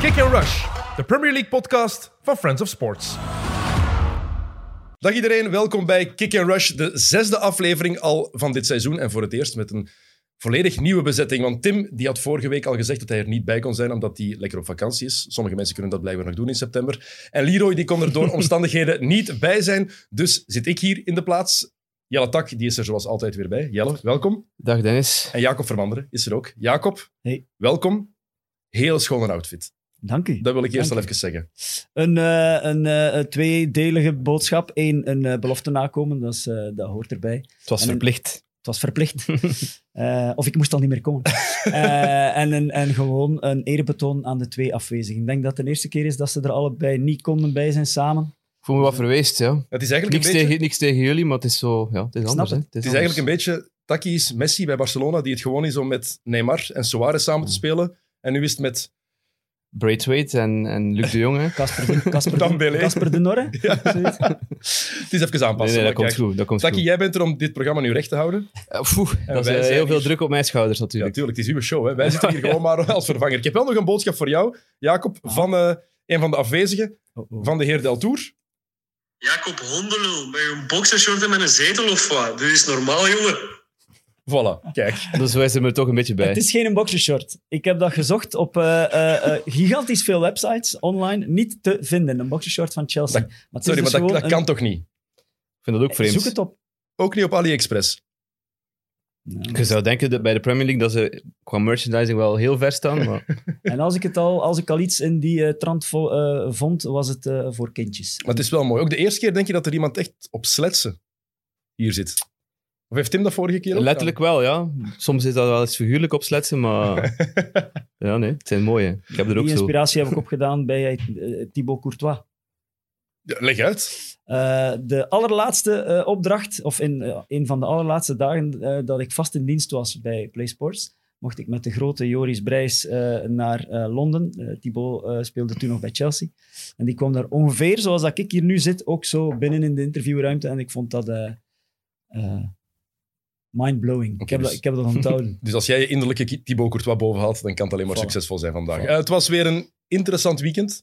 Kick and Rush, de Premier League podcast van Friends of Sports. Dag iedereen, welkom bij Kick and Rush, de zesde aflevering al van dit seizoen. En voor het eerst met een volledig nieuwe bezetting. Want Tim die had vorige week al gezegd dat hij er niet bij kon zijn, omdat hij lekker op vakantie is. Sommige mensen kunnen dat blijkbaar nog doen in september. En Leroy die kon er door omstandigheden niet bij zijn. Dus zit ik hier in de plaats. Jelle Tak, die is er zoals altijd weer bij. Jelle, welkom. Dag Dennis. En Jacob Vermanderen is er ook. Jacob, Hey. welkom. Heel schone outfit. Dank u. Dat wil ik eerst al even zeggen. Een, eh, een eh, tweedelige boodschap. Eén, een eh, belofte nakomen, dat, is, eh, dat hoort erbij. Het was En een- verplicht. Het was verplicht. Eh, of ik moest al niet meer komen. Eh, en, een, en gewoon een eerbetoon aan de twee afwezigen. Ik denk dat het de eerste keer is dat ze er allebei niet konden bij zijn samen. Ik voel me wat verweest, ja. Het is eigenlijk, Niks een beetje, tegen, niks tegen jullie, maar het is zo... Ja, het is anders, hè. het. Het het is, is eigenlijk een beetje Taki's Messi bij Barcelona, die het gewoon is om met Neymar en Suarez samen te spelen. En nu is het met... Braithwaite en, en Luc de Jong, hè. Casper Dembélé. de, Norre. Het is even aanpassen. nee, dat komt kijk. goed. Dat komt Taki, goed. jij bent er om dit programma nu recht te houden. Eh, poeh, dat is eh, heel veel hier- druk op mijn schouders, Ja, natuurlijk. natuurlijk. Het is uw show. Hè. Wij zitten hier gewoon maar als vervanger. Ik heb wel nog een boodschap voor jou, Jacob, van eh, een van de afwezigen, Oh, oh. van de heer Del Tour. Jacob Hondelul, met een boxershort en met een zetel of wat? Doe eens normaal, jongen. Voilà, kijk. Dus wij zijn er toch een beetje bij. Het is geen boxershort. Ik heb dat gezocht op eh, eh, eh, gigantisch veel websites online. Niet te vinden, een boxershort van Chelsea. Dat- maar Sorry, dus maar dat, gewoon dat een- kan toch niet? Ik vind dat ook vreemd. Zoek het op. Ook niet op AliExpress. Je zou denken dat bij de Premier League dat ze qua merchandising wel heel ver staan, maar En als ik, het al, als ik al iets in die trant vo- vond, was het voor kindjes. Maar het is wel mooi. Ook de eerste keer denk je dat er iemand echt op sletsen hier zit. Of heeft Tim dat vorige keer ook letterlijk wel, ja. Soms is dat wel eens figuurlijk opsletsen, maar ja, nee, het zijn mooie. Ik heb er ook die zo. inspiratie heb ik opgedaan bij eh, Thibaut Courtois. Ja, leg uit. Eh, de allerlaatste eh, opdracht, of in een van de allerlaatste dagen eh, dat ik vast in dienst was bij PlaySports, mocht ik met de grote Joris Brijs eh, naar eh, Londen. Thibaut eh, speelde toen nog bij Chelsea. En die kwam daar ongeveer, zoals dat ik hier nu zit, ook zo binnen in de interviewruimte. En ik vond dat mindblowing. Oké, ik, heb dus- dat, ik heb dat onthouden. Dus als jij je innerlijke Thibaut Courtois boven haalt, dan kan het alleen maar Voilà. succesvol zijn vandaag. Eh, het was weer een interessant weekend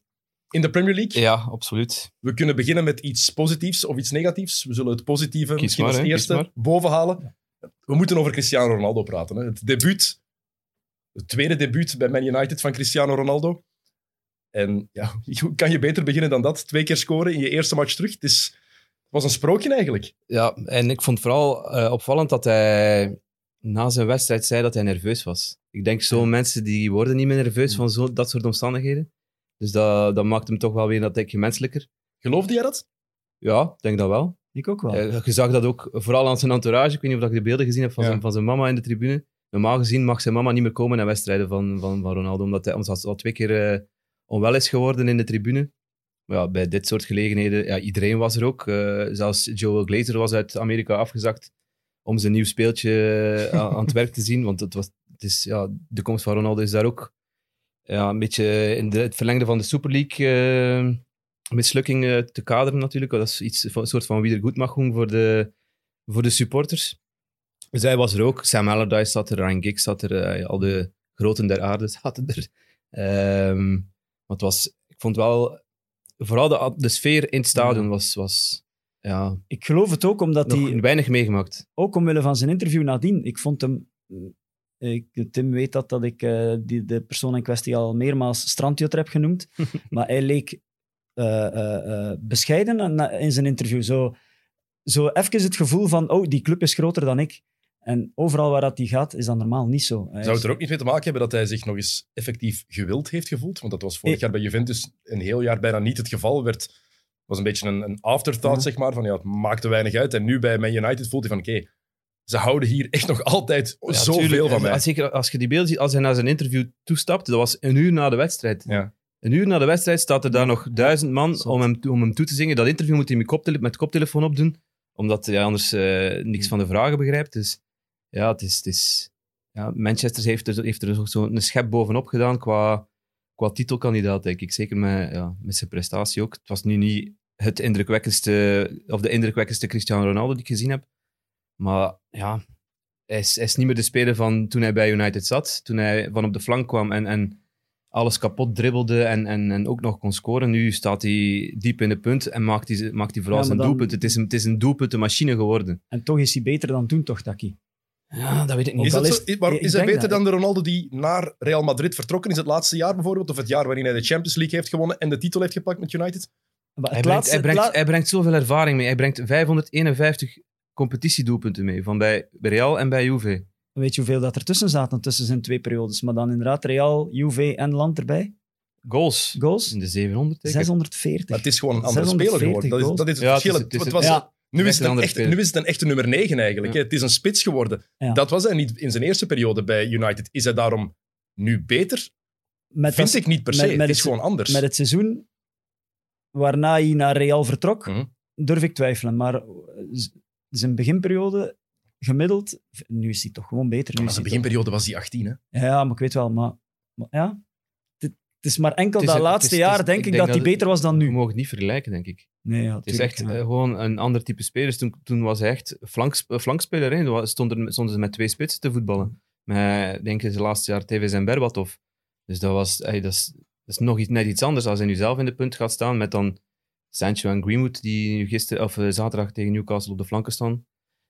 in de Premier League. Ja, absoluut. We kunnen beginnen met iets positiefs of iets negatiefs. We zullen het positieve misschien maar, als hè, kies eerste maar. boven halen. We moeten over Cristiano Ronaldo praten. Hè. Het debuut, het tweede debuut bij Man United van Cristiano Ronaldo. En ja, hoe kan je beter beginnen dan dat? Twee keer scoren in je eerste match terug. Het, is, was een sprookje eigenlijk. Ja, en ik vond vooral eh, opvallend dat hij na zijn wedstrijd zei dat hij nerveus was. Ik denk, zo mensen die worden niet meer nerveus van zo, dat soort omstandigheden. Dus dat, dat maakt hem toch wel weer dat je menselijker. Geloofde jij dat? Ja, ik denk dat wel. Ik ook wel. Eh, je zag dat ook vooral aan zijn entourage. Ik weet niet of je de beelden gezien hebt van, Ja. zijn, van zijn mama in de tribune. Normaal gezien mag zijn mama niet meer komen naar wedstrijden van, van, van Ronaldo, omdat hij hij al twee keer eh, onwel is geworden in de tribune. Ja, bij dit soort gelegenheden, ja, iedereen was er ook. Eh, zelfs Joel Glazer was uit Amerika afgezakt om zijn nieuw speeltje eh, aan, het werk te zien. Want het was, het is, ja, de komst van Ronaldo is daar ook ja, een beetje in de, het verlengde van de Super League eh, mislukking te kaderen natuurlijk. Dat is iets van, een soort van wiedergoedmachung voor de, voor de supporters. Zij was er ook. Sam Allardyce zat er, Ryan Giggs zat er, al de groten der aarde zaten er. Het was, ik vond wel, vooral de, de sfeer in het stadion was, was ja, Ik geloof het ook, omdat nog hij weinig meegemaakt. ook omwille van zijn interview nadien. Ik vond hem. Ik, Tim weet dat, dat ik eh, die, de persoon in kwestie al meermaals strandjotter heb genoemd. maar hij leek eh, eh, eh, bescheiden in zijn interview. Zo, zo even het gevoel van: oh, die club is groter dan ik. En overal waar dat hij gaat, is dat normaal niet zo. Hij Zou het er ook niet mee te maken hebben dat hij zich nog eens effectief gewild heeft gevoeld? Want dat was vorig Ik- jaar bij Juventus een heel jaar bijna niet het geval. Werd, was een beetje een, een afterthought, Ja. zeg maar. Van, ja, het maakte weinig uit. En nu bij Man United voelt hij van, oké, ze houden hier echt nog altijd Ja, zoveel tuurlijk. van mij. Als, zeker als je die beelden ziet, als hij naar zijn interview toestapt, dat was een uur na de wedstrijd. Ja. Een uur na de wedstrijd staat er daar nog duizend man om hem, om hem toe te zingen. Dat interview moet hij met, koptele met koptelefoon opdoen, omdat hij anders eh, niks van de vragen begrijpt. Dus ja, het is... Het is ja, Manchester heeft er, heeft er zo'n schep bovenop gedaan qua, qua titelkandidaat, denk ik. Zeker met, ja, met zijn prestatie ook. Het was nu niet het indrukwekkendste, of de indrukwekkendste Cristiano Ronaldo die ik gezien heb. Maar ja, hij is, hij is niet meer de speler van toen hij bij United zat. Toen hij van op de flank kwam en, en alles kapot dribbelde en, en, en ook nog kon scoren. Nu staat hij diep in de punt en maakt hij, maakt hij vooral Ja, zijn dan- doelpunt. Het is, een, het is een doelpuntenmachine geworden. En toch is hij beter dan toen, toch, Taki? Ja, dat weet ik niet. Is, dat is- zo, is, maar ik is hij beter dat- dan de Ronaldo die naar Real Madrid vertrokken is het laatste jaar bijvoorbeeld? Of het jaar waarin hij de Champions League heeft gewonnen en de titel heeft gepakt met United? Maar Hij brengt, laatste, hij, brengt, het la- hij brengt zoveel ervaring mee. Hij brengt 551 competitiedoelpunten mee. Van bij Real en bij Juve. Weet je hoeveel dat er tussen zaten tussen zijn twee periodes? Maar dan inderdaad Real, Juve en Land erbij. Goals. Goals? In de 700 zeker. 640. Maar het is gewoon een andere 640 speler geworden. Dat is, dat is het Ja, het verschil. is- het is Het een- was- Ja, nu, is het nu is het een echte nummer 9 eigenlijk. Ja. Het is een spits geworden. Ja. Dat was hij niet in zijn eerste periode bij United. Is hij daarom nu beter? met, Vind dat- ik niet per se. met- met het is het- gewoon anders. met het seizoen waarna hij naar Real vertrok, Mhm. durf ik twijfelen. Maar zijn beginperiode gemiddeld, nu is hij toch gewoon beter. Nu hij beginperiode was die 18. Hè? ja, maar ik weet wel, maar, maar ja. Het, het is maar enkel Het is dat een- laatste het is- het jaar, denk ik denk dat hij beter was dan We nu. mogen het niet vergelijken, denk ik. Nee, ja, Het is echt ja. eh, gewoon een ander type speler. Toen, toen was hij echt flanks, eh, flankspeler. Hè. Toen stonden, stonden ze met twee spitsen te voetballen. Met, denk ik, zijn laatste jaar Tevez en Berbatov. Dus dat, was, ey, dat, is, dat is nog iets, net iets anders als hij nu zelf in de punt gaat staan. Met dan Sancho en Greenwood, die nu gisteren, of, eh, zaterdag tegen Newcastle op de flanken staan.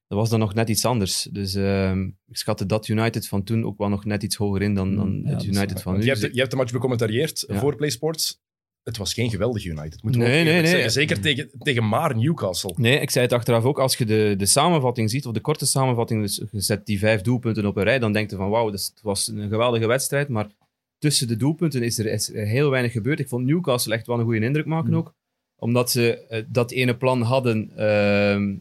Dat was dan nog net iets anders. Dus ehm, ik schatte dat United van toen ook wel nog net iets hoger in dan, dan Mm, ja, het United van nu. je, hebt, de- je hebt de match becommentarieerd Ja. voor PlaySports. Het was geen geweldige United. Moeten we Nee, ook nee, nee. zeggen. Zeker tegen, tegen maar Newcastle. Nee, ik zei het achteraf ook. Als je de, de samenvatting ziet, of de korte samenvatting, dus je zet die vijf doelpunten op een rij, dan denk je van wauw, het was een geweldige wedstrijd. Maar tussen de doelpunten is er, is er heel weinig gebeurd. Ik vond Newcastle echt wel een goede indruk maken Mm. ook. Omdat ze eh, dat ene plan hadden, ehm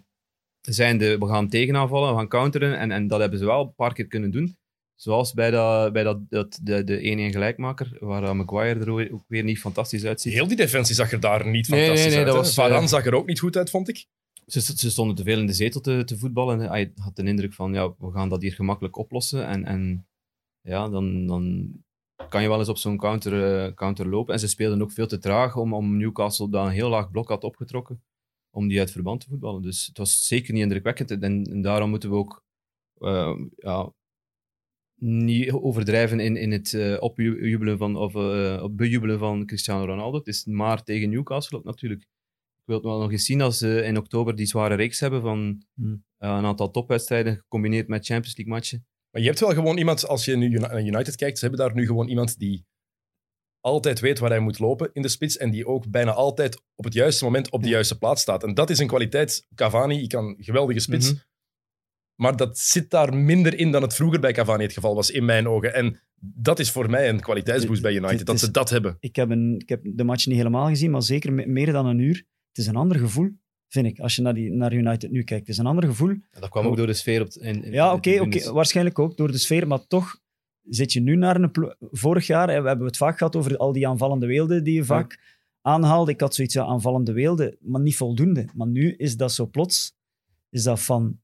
zijnde we gaan tegenaanvallen, we gaan counteren. En, en dat hebben ze wel een paar keer kunnen doen. Zoals bij, dat, bij dat, dat, de, de 1-1 gelijkmaker, waar Maguire er ook- weer niet fantastisch uitziet. Heel die defensie zag er daar niet Nee, fantastisch nee, nee, uit. dat was, Varane eh, zag er ook niet goed uit, vond ik. Ze, ze stonden te veel in de zetel te, te voetballen. En Hij had de indruk van, ja, we gaan dat hier gemakkelijk oplossen. En, en ja, dan, dan kan je wel eens op zo'n counter, eh, counter lopen. En ze speelden ook veel te traag om, om Newcastle dat een heel laag blok had opgetrokken. Om die uit verband te voetballen. Dus het was zeker niet indrukwekkend. En, en daarom moeten we ook eh, ja, niet overdrijven in, in het eh, opjubelen van, of op bejubelen van Cristiano Ronaldo. Het is maar tegen Newcastle ook natuurlijk. Ik wil het wel nog eens zien als ze in oktober die zware reeks hebben van Hmm. eh, een aantal topwedstrijden gecombineerd met Champions League matchen. Maar je hebt wel gewoon iemand, als je naar United kijkt, ze hebben daar nu gewoon iemand die altijd weet waar hij moet lopen in de spits en die ook bijna altijd op het juiste moment op de juiste plaats staat. En dat is een kwaliteit. Cavani, ik kan geweldige spits, Mhm. Maar dat zit daar minder in dan het vroeger bij Cavani het geval was, in mijn ogen. En dat is voor mij een kwaliteitsboost bij United, dat ze dat hebben. Ik heb, een, ik heb de match niet helemaal gezien, maar zeker me- meer dan een uur. Het is een ander gevoel, vind ik, als je naar, die, naar United nu kijkt. Het is een ander gevoel. Ja, dat kwam ook door de sfeer op in, in Ja, oké, oké, waarschijnlijk ook door de sfeer, maar toch zit je nu naar een Vorig jaar hè, we hebben het vaak gehad over al die aanvallende weelden die je vaak aanhaalde. Ik had zoiets, ja, aanvallende weelden, maar niet voldoende. Maar nu is dat zo plots, is dat van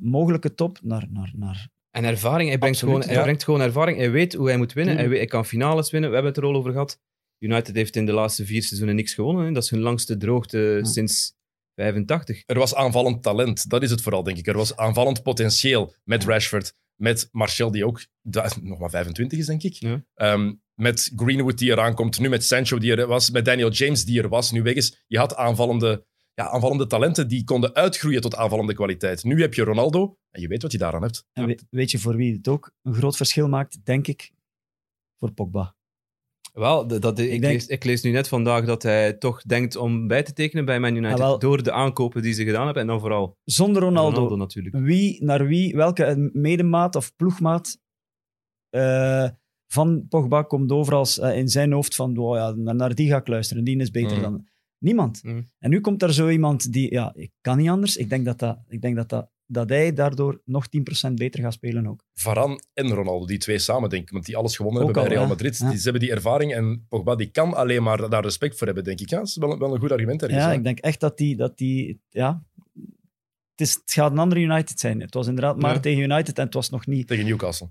mogelijke top naar... naar, naar En ervaring, hij brengt, Absoluut, gewoon, hij ja. brengt gewoon ervaring. Hij weet hoe hij moet winnen. Hij, Tuurlijk. weet, hij kan finales winnen. We hebben het er al over gehad. United heeft in de laatste vier seizoenen niks gewonnen. hè. Dat is hun langste droogte sinds 85. Er was aanvallend talent, dat is het vooral, denk ik. Er was aanvallend potentieel met Rashford, met Martial, die ook nog maar 25 is, denk ik. Ja. Ehm, met Greenwood die eraan komt, nu met Sancho die er was, met Daniel James die er was, nu weg is. Je had aanvallende, ja, aanvallende talenten die konden uitgroeien tot aanvallende kwaliteit. Nu heb je Ronaldo en je weet wat je daaraan hebt. en weet, weet je voor wie het ook een groot verschil maakt, denk ik? Voor Pogba. Wel, dat, dat- ik, denk- lees, ik lees nu net vandaag dat hij toch denkt om bij te tekenen bij Man United. Ah, wel. Door de aankopen die ze gedaan hebben. En dan vooral Zonder Ronaldo, Ronaldo natuurlijk. wie naar wie, welke medemaat of ploegmaat eh, van Pogba komt over als eh, in zijn hoofd van oh ja, naar, naar die ga ik luisteren, die is beter Mm. dan... Niemand. Mm. En nu komt er zo iemand die, ja, ik kan niet anders. Ik denk dat, dat, ik denk dat, dat, dat hij daardoor nog 10% beter gaat spelen ook. Varane en Ronaldo, die twee samen, denk ik, want die alles gewonnen Ook hebben bij al, Real ja. Madrid. Ja. Die, ze hebben die ervaring en Pogba die kan alleen maar daar respect voor hebben, denk ik. Ja, dat is wel, wel een goed argument ergens. Ja, hè. ik denk echt dat die... Dat die ja, het, is, het gaat een andere United zijn. Het was inderdaad maar Ja. tegen United en het was nog niet Tegen Newcastle.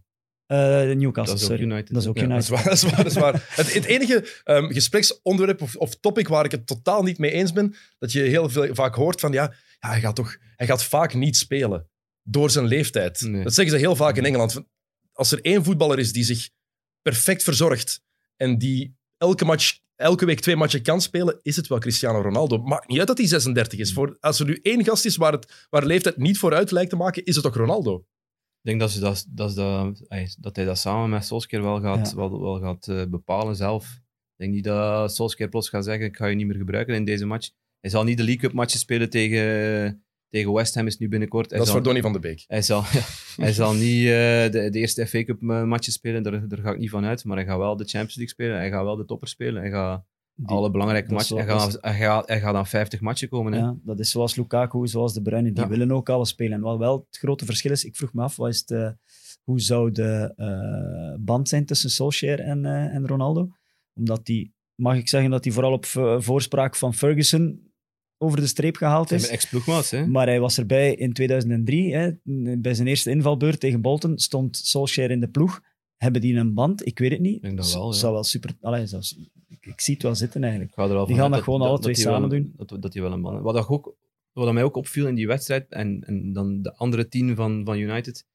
Eh, Newcastle. Dat is ook. United. Dat is ook Ja, dat United. is waar. Dat is waar, dat is waar. Het, het enige ehm, gespreksonderwerp of, of topic waar ik het totaal niet mee eens ben, dat je heel veel, vaak hoort van ja, ja, hij, gaat toch, hij gaat vaak niet spelen door zijn leeftijd. Nee. Dat zeggen ze heel vaak in Engeland. Van, Als er één voetballer is die zich perfect verzorgt en die elke, match, elke week twee matchen kan spelen, is het wel Cristiano Ronaldo. Maakt niet uit dat hij 36 is. Voor, als er nu één gast is waar, het, waar leeftijd niet vooruit lijkt te maken, is het ook Ronaldo. Ik denk dat, ze dat, dat, ze dat, dat hij dat samen met Solskjaer wel gaat, Ja. wel, wel gaat eh, bepalen zelf. Ik denk niet dat Solskjaer plots gaat zeggen, ik ga je niet meer gebruiken in deze match. Hij zal niet de League Cup matchen spelen tegen, tegen West Ham is nu binnenkort. Hij Dat is voor Donny van de Beek. hij zal, hij zal niet eh, de, de eerste FA Cup eh, matchen spelen, daar, daar ga ik niet van uit. Maar hij gaat wel de Champions League spelen, hij gaat wel de topper spelen, hij gaat Die- alle belangrijke matchen. Hij gaat, hij, gaat, hij gaat aan 50 matchen komen. Hè. Ja, dat is zoals Lukaku, zoals De Bruyne, die Ja. willen ook alles spelen. En wat wel het grote verschil is, ik vroeg me af, wat is eh, hoe zou de eh, band zijn tussen Solskjaer en, eh, en Ronaldo? Omdat die, mag ik zeggen dat hij vooral op voorspraak van Ferguson over de streep gehaald is. ex-ploegmaats, hè. Maar hij was erbij in 2003, hè, bij zijn eerste invalbeurt tegen Bolton, stond Solskjaer in de ploeg. Hebben die een band? Ik weet het niet. Ik denk dat wel, ja. Zou wel super... Allee, zou, ik, ik zie het wel zitten eigenlijk. Ga Die gaan dat gewoon alle twee wel samen doen. Dat, dat die wel een man Wat, dat ook, wat mij ook opviel in die wedstrijd, en, en dan de andere tien van, van United,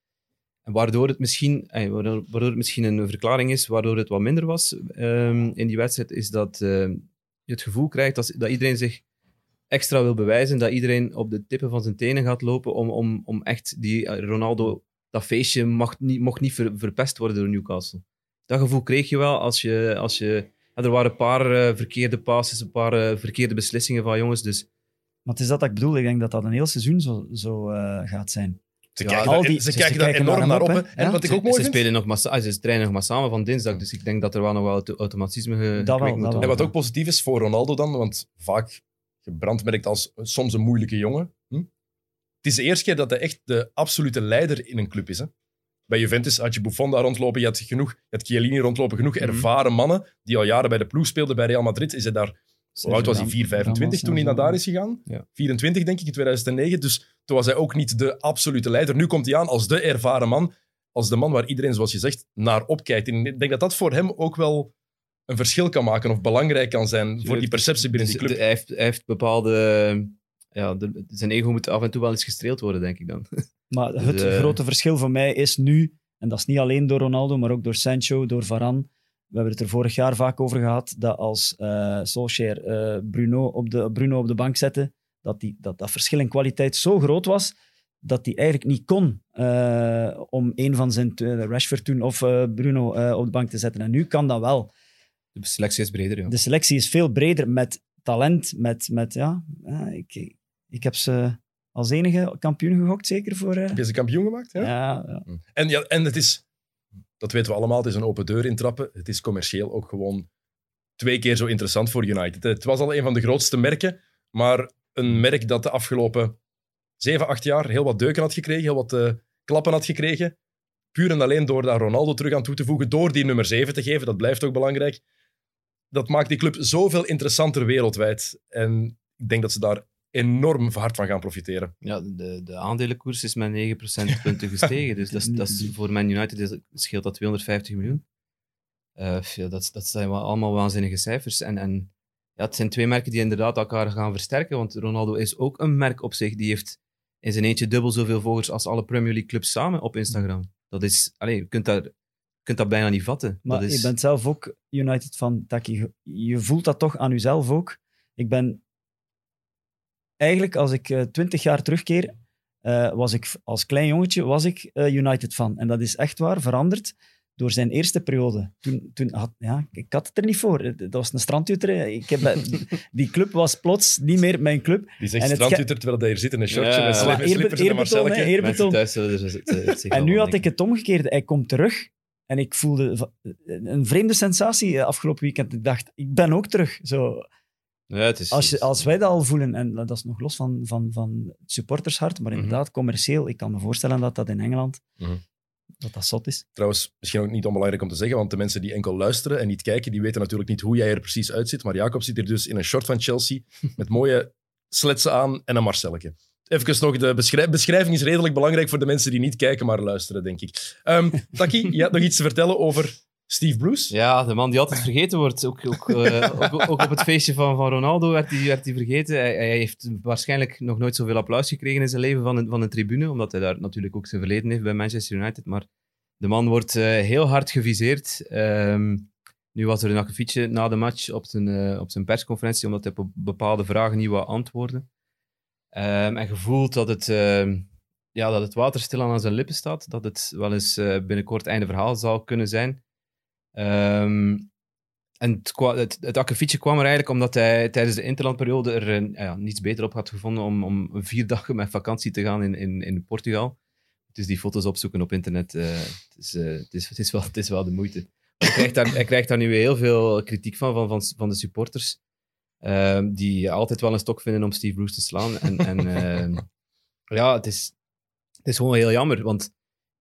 en waardoor het, misschien, eh, waardoor, waardoor het misschien een verklaring is, waardoor het wat minder was ehm, in die wedstrijd, is dat eh, je het gevoel krijgt dat, dat iedereen zich extra wil bewijzen, dat iedereen op de tippen van zijn tenen gaat lopen om, om, om echt die eh, Ronaldo, dat feestje mag niet, mocht niet ver- verpest worden door Newcastle. Dat gevoel kreeg je wel als je... Als je ja, er waren een paar eh, verkeerde passes, een paar eh, verkeerde beslissingen van jongens. Dus Maar het is dat dat ik bedoel. Ik denk dat dat een heel seizoen zo, zo eh, gaat zijn. Ze Ja, kijken, al daar, die- ze ze kijken daar enorm naar op. hè. En Ja. wat ik ze, ook mooi ze, vind, spelen nog maar, ah, ze trainen nog maar samen van dinsdag. Dus ik denk dat er wel nog wel auto- automatisme ge, Dat wel, gekweekt dat moet wel. En wat ook positief is voor Ronaldo dan, want vaak gebrandmerkt als soms een moeilijke jongen. Het is de eerste keer dat hij echt de absolute leider in een club is. Hè? Bij Juventus had je Buffon daar rondlopen, je had, genoeg, je had Chiellini rondlopen, genoeg Mhm. ervaren mannen die al jaren bij de ploeg speelden. Bij Real Madrid is hij daar, hoe oud was hij? 4, 25 toen hij naar daar is gegaan? Ja. 24 denk ik, in 2009. Dus toen was hij ook niet de absolute leider. Nu komt hij aan als de ervaren man, als de man waar iedereen, zoals je zegt, naar opkijkt. En ik denk dat dat voor hem ook wel een verschil kan maken of belangrijk kan zijn voor die perceptie binnen die Dus club. de- hij, heeft, hij heeft bepaalde... Ja, de- zijn ego moet af en toe wel eens gestreeld worden, denk ik dan. Maar Dus, het eh, grote verschil voor mij is nu, en dat is niet alleen door Ronaldo, maar ook door Sancho, door Varane. We hebben het er vorig jaar vaak over gehad, dat als Solskjaer eh, Bruno, op de, Bruno op de bank zette, dat, die, dat dat verschil in kwaliteit zo groot was, dat hij eigenlijk niet kon om een van zijn, Rashford toen, of Bruno op de bank te zetten. En nu kan dat wel. De selectie is breder, ja. De selectie is veel breder met talent, met, met ja, ja, ik, ik heb ze als enige kampioen gegokt, zeker voor... eh, Heb je ze kampioen gemaakt? Ja? ja, ja. En, ja, en het is, dat weten we allemaal, het is een open deur intrappen. Het is commercieel ook gewoon twee keer zo interessant voor United. Het was al een van de grootste merken, maar een merk dat de afgelopen zeven, acht jaar heel wat deuken had gekregen, heel wat eh, klappen had gekregen. Puur en alleen door daar Ronaldo terug aan toe te voegen, door die nummer 7 te geven, dat blijft ook belangrijk. Dat maakt die club zoveel interessanter wereldwijd. En ik denk dat ze daar enorm hard van gaan profiteren. Ja, de, de aandelenkoers is met 9 procentpunten gestegen. Dus dat is, dat is, voor Man United is, scheelt dat 250 miljoen. Eh, ja, dat, dat zijn wel allemaal waanzinnige cijfers. En, en ja, het zijn twee merken die inderdaad elkaar gaan versterken. Want Ronaldo is ook een merk op zich. Die heeft in zijn eentje dubbel zoveel volgers als alle Premier League clubs samen op Instagram. Dat is, allez, je kunt, daar, je kunt dat bijna niet vatten. Maar dat is, je bent zelf ook United van Taki. Je voelt dat toch aan jezelf ook. Ik ben eigenlijk, als ik twintig jaar terugkeer, eh, was ik als klein jongetje was ik eh, United fan. En dat is echt waar veranderd door zijn eerste periode. Toen, toen had, ja, ik had het er niet voor. Dat was een strandjutter. Ik heb, die club was plots niet meer mijn club. Die zegt En het strandjutter terwijl hij hier zit in een shortje Ja, met, eerbe- en hè, eerbetoon. thuis En nu had ik het omgekeerde. Hij komt terug. En ik voelde een vreemde sensatie eh, afgelopen weekend. Ik dacht, ik ben ook terug. Zo, Ja, het is, als, je, als wij dat al voelen, en dat is nog los van, van, van het supportershart, maar Mhm. inderdaad, commercieel, ik kan me voorstellen dat dat in Engeland, Mhm. dat dat zot is. Trouwens, misschien ook niet onbelangrijk om te zeggen, want de mensen die enkel luisteren en niet kijken, die weten natuurlijk niet hoe jij er precies uitziet. Maar Jacob zit hier dus in een short van Chelsea met mooie sletsen aan en een Marcelletje. Even nog, de beschrij- beschrijving is redelijk belangrijk voor de mensen die niet kijken, maar luisteren, denk ik. Ehm Taki, je had nog iets te vertellen over Steve Bruce? Ja, de man die altijd vergeten wordt. Ook, ook, eh, ook, ook op het feestje van, van Ronaldo werd hij werd hij vergeten. Hij, hij heeft waarschijnlijk nog nooit zoveel applaus gekregen in zijn leven van een, van een tribune, omdat hij daar natuurlijk ook zijn verleden heeft bij Manchester United. Maar de man wordt eh, heel hard geviseerd. Ehm, Nu was er een akkefietje na de match op zijn, eh, op zijn persconferentie, omdat hij op bepaalde vragen niet wou antwoorden. Ehm, en gevoeld dat het, ehm, ja, dat het water stilaan aan zijn lippen staat, dat het wel eens binnenkort einde verhaal zal kunnen zijn. Ehm, en het, het, kwam er eigenlijk omdat hij tijdens de interlandperiode er eh, ja, niets beter op had gevonden om, om vier dagen met vakantie te gaan in, in, in Portugal. Dus die foto's opzoeken op internet, eh, het, is, eh, het, is, het, is wel, het is wel de moeite. Hij krijgt daar, hij krijgt daar nu heel veel kritiek van, van, van, van de supporters. ehm, die altijd wel een stok vinden om Steve Bruce te slaan. En, en ehm, ja, het is, het is gewoon heel jammer. Want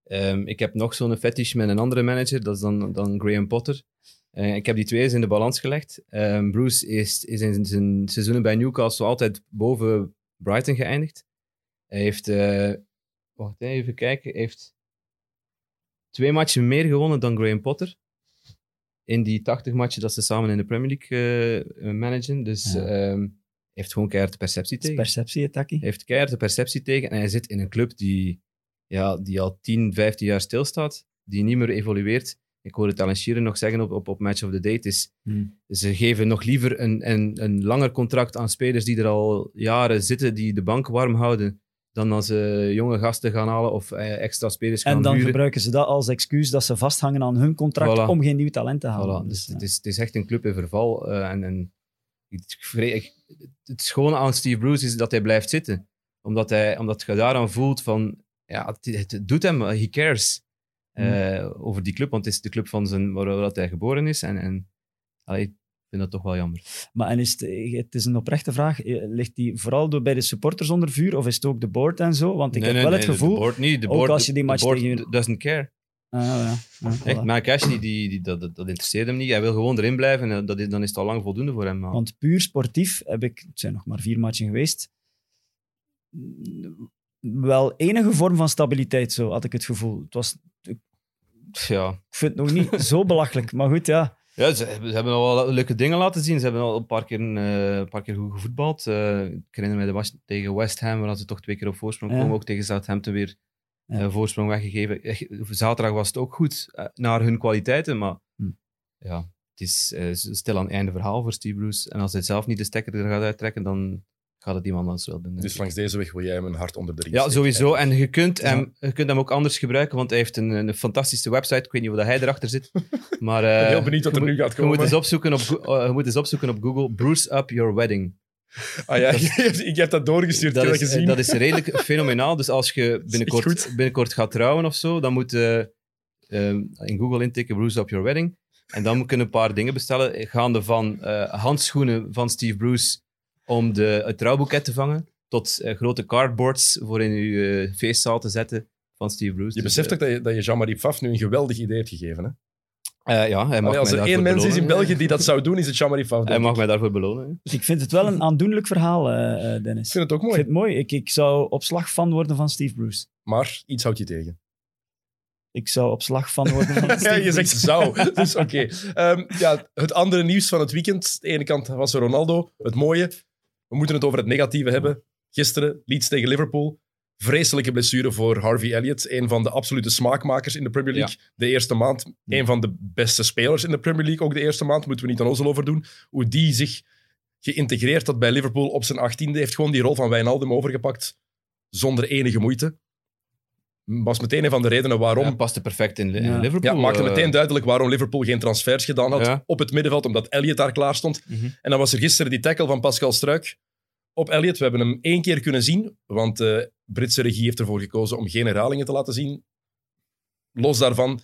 ehm, ik heb nog zo'n fetish met een andere manager, dat is dan, dan Graham Potter. Eh, ik heb die twee eens in de balans gelegd. Ehm, Bruce is, is in zijn seizoenen bij Newcastle altijd boven Brighton geëindigd. Hij heeft, eh, wacht even kijken, heeft twee matchen meer gewonnen dan Graham Potter. In die 80 matchen dat ze samen in de Premier League eh, managen. Dus Ja. ehm, heeft gewoon keihard de perceptie tegen. perceptie, Taki. Hij heeft keihard de perceptie tegen en hij zit in een club die, ja, die al 10, 15 jaar stilstaat, die niet meer evolueert. Ik hoorde Alan Shearer nog zeggen op, op, op Match of the Day. Is, Hmm. Ze geven nog liever een, een, een langer contract aan spelers die er al jaren zitten, die de bank warm houden, dan als ze jonge gasten gaan halen of eh, extra spelers gaan En dan huren. gebruiken ze dat als excuus dat ze vasthangen aan hun contract Voilà. om geen nieuw talent te halen. Voilà, dus ja. het, is, het is echt een club in verval. eh, en, en ik- het schone aan Steve Bruce is dat hij blijft zitten. Omdat, hij, omdat je daaraan voelt van, ja, het, het doet hem, he cares eh, over die club. Want het is de club van zijn, waar, waar dat hij geboren is. En, en allee, ik vind dat toch wel jammer. Maar en is het, het is een oprechte vraag. Eh, Ligt die vooral door bij de supporters onder vuur of is het ook de board en zo? Want ik heb wel het De gevoel... board niet. De ook board, als je die de match board tegen- doesn't care. Ah, ja, ja, Echt, voilà. Mike Ashley, die, die, dat, dat, interesseert hem niet. Hij wil gewoon erin blijven. En dat is, dan is het al lang voldoende voor hem. Maar- Want puur sportief heb ik, het zijn nog maar vier matchen geweest, mm, wel enige vorm van stabiliteit, zo had ik het gevoel. Het was, ik ja, vind het nog niet zo belachelijk, maar goed, ja. Ja, ze, hebben- ze hebben al wel leuke dingen laten zien. Ze hebben al een paar keer, eh, een paar keer goed gevoetbald. Eh, ik herinner me de match tegen West Ham, waar ze toch twee keer op voorsprong Ja. komen. Ook tegen Southampton weer Ja. eh, voorsprong weggegeven. Echt, Zaterdag was het ook goed, naar hun kwaliteiten. Maar Hm. ja, het is stil aan het einde verhaal voor Steve Bruce. En als hij zelf niet de stekker er gaat uittrekken, dan gaat het iemand anders wel doen. Dus langs deze weg wil jij hem een hart onder de riem Ja, sowieso. En je kunt, hem, je kunt hem ook anders gebruiken, want hij heeft een, een fantastische website. Ik weet niet dat hij erachter zit. Maar, Ik ben eh, heel benieuwd wat er nu gaat Je moet, komen. eens opzoeken op, eh, je moet eens opzoeken op Google. Bruce Up Your Wedding. Ah ja, ik heb dat doorgestuurd, Dat is, gezien. dat is redelijk fenomenaal. Dus als je binnenkort, binnenkort gaat trouwen of zo, dan moet je eh, in Google intikken Bruce Up Your Wedding. En dan moet je een paar dingen bestellen. Gaande van eh, handschoenen van Steve Bruce om de, het trouwboeket te vangen, tot eh, grote cardboards voor in je eh, feestzaal te zetten van Steve Bruce. Je Dus, beseft eh, ook dat je, dat je Jean-Marie Pfaff nu een geweldig idee hebt gegeven. Hè? eh, ja, hij mag Allee, als er één mens is in. België die dat zou doen, is het Jean-Marie Pfaff. Hij mag ik. mij daarvoor belonen. hè. Ik vind het wel een aandoenlijk verhaal, eh, eh, Dennis. Ik vind het ook Ik mooi. vind het mooi. Ik, ik zou op slag van worden van Steve Bruce. Maar iets houdt je tegen. Ik zou op slag van worden van Ja, Steve je zegt zou. Dus oké. Ehm, ja, het andere nieuws van het weekend. De ene kant was er Ronaldo. Het mooie. We moeten het over het negatieve hebben. Gisteren, Leeds tegen Liverpool. Vreselijke blessure voor Harvey Elliott. Een van de absolute smaakmakers in de Premier League. De eerste maand. Een van de beste spelers in de Premier League ook de eerste maand. Moeten we niet onnozel over doen. Hoe die zich geïntegreerd had bij Liverpool op zijn achttiende. Heeft gewoon die rol van Wijnaldum overgepakt. Zonder enige moeite. Was meteen een van de redenen waarom Hij paste perfect in, in Ja. Liverpool. ja, maakte eh, meteen duidelijk waarom Liverpool geen transfers gedaan had Ja. op het middenveld, omdat Elliot daar klaar stond. mhm. En dan was er gisteren die tackle van Pascal Struik op Elliot. We hebben hem één keer kunnen zien, want de Britse regie heeft ervoor gekozen om geen herhalingen te laten zien. Los daarvan,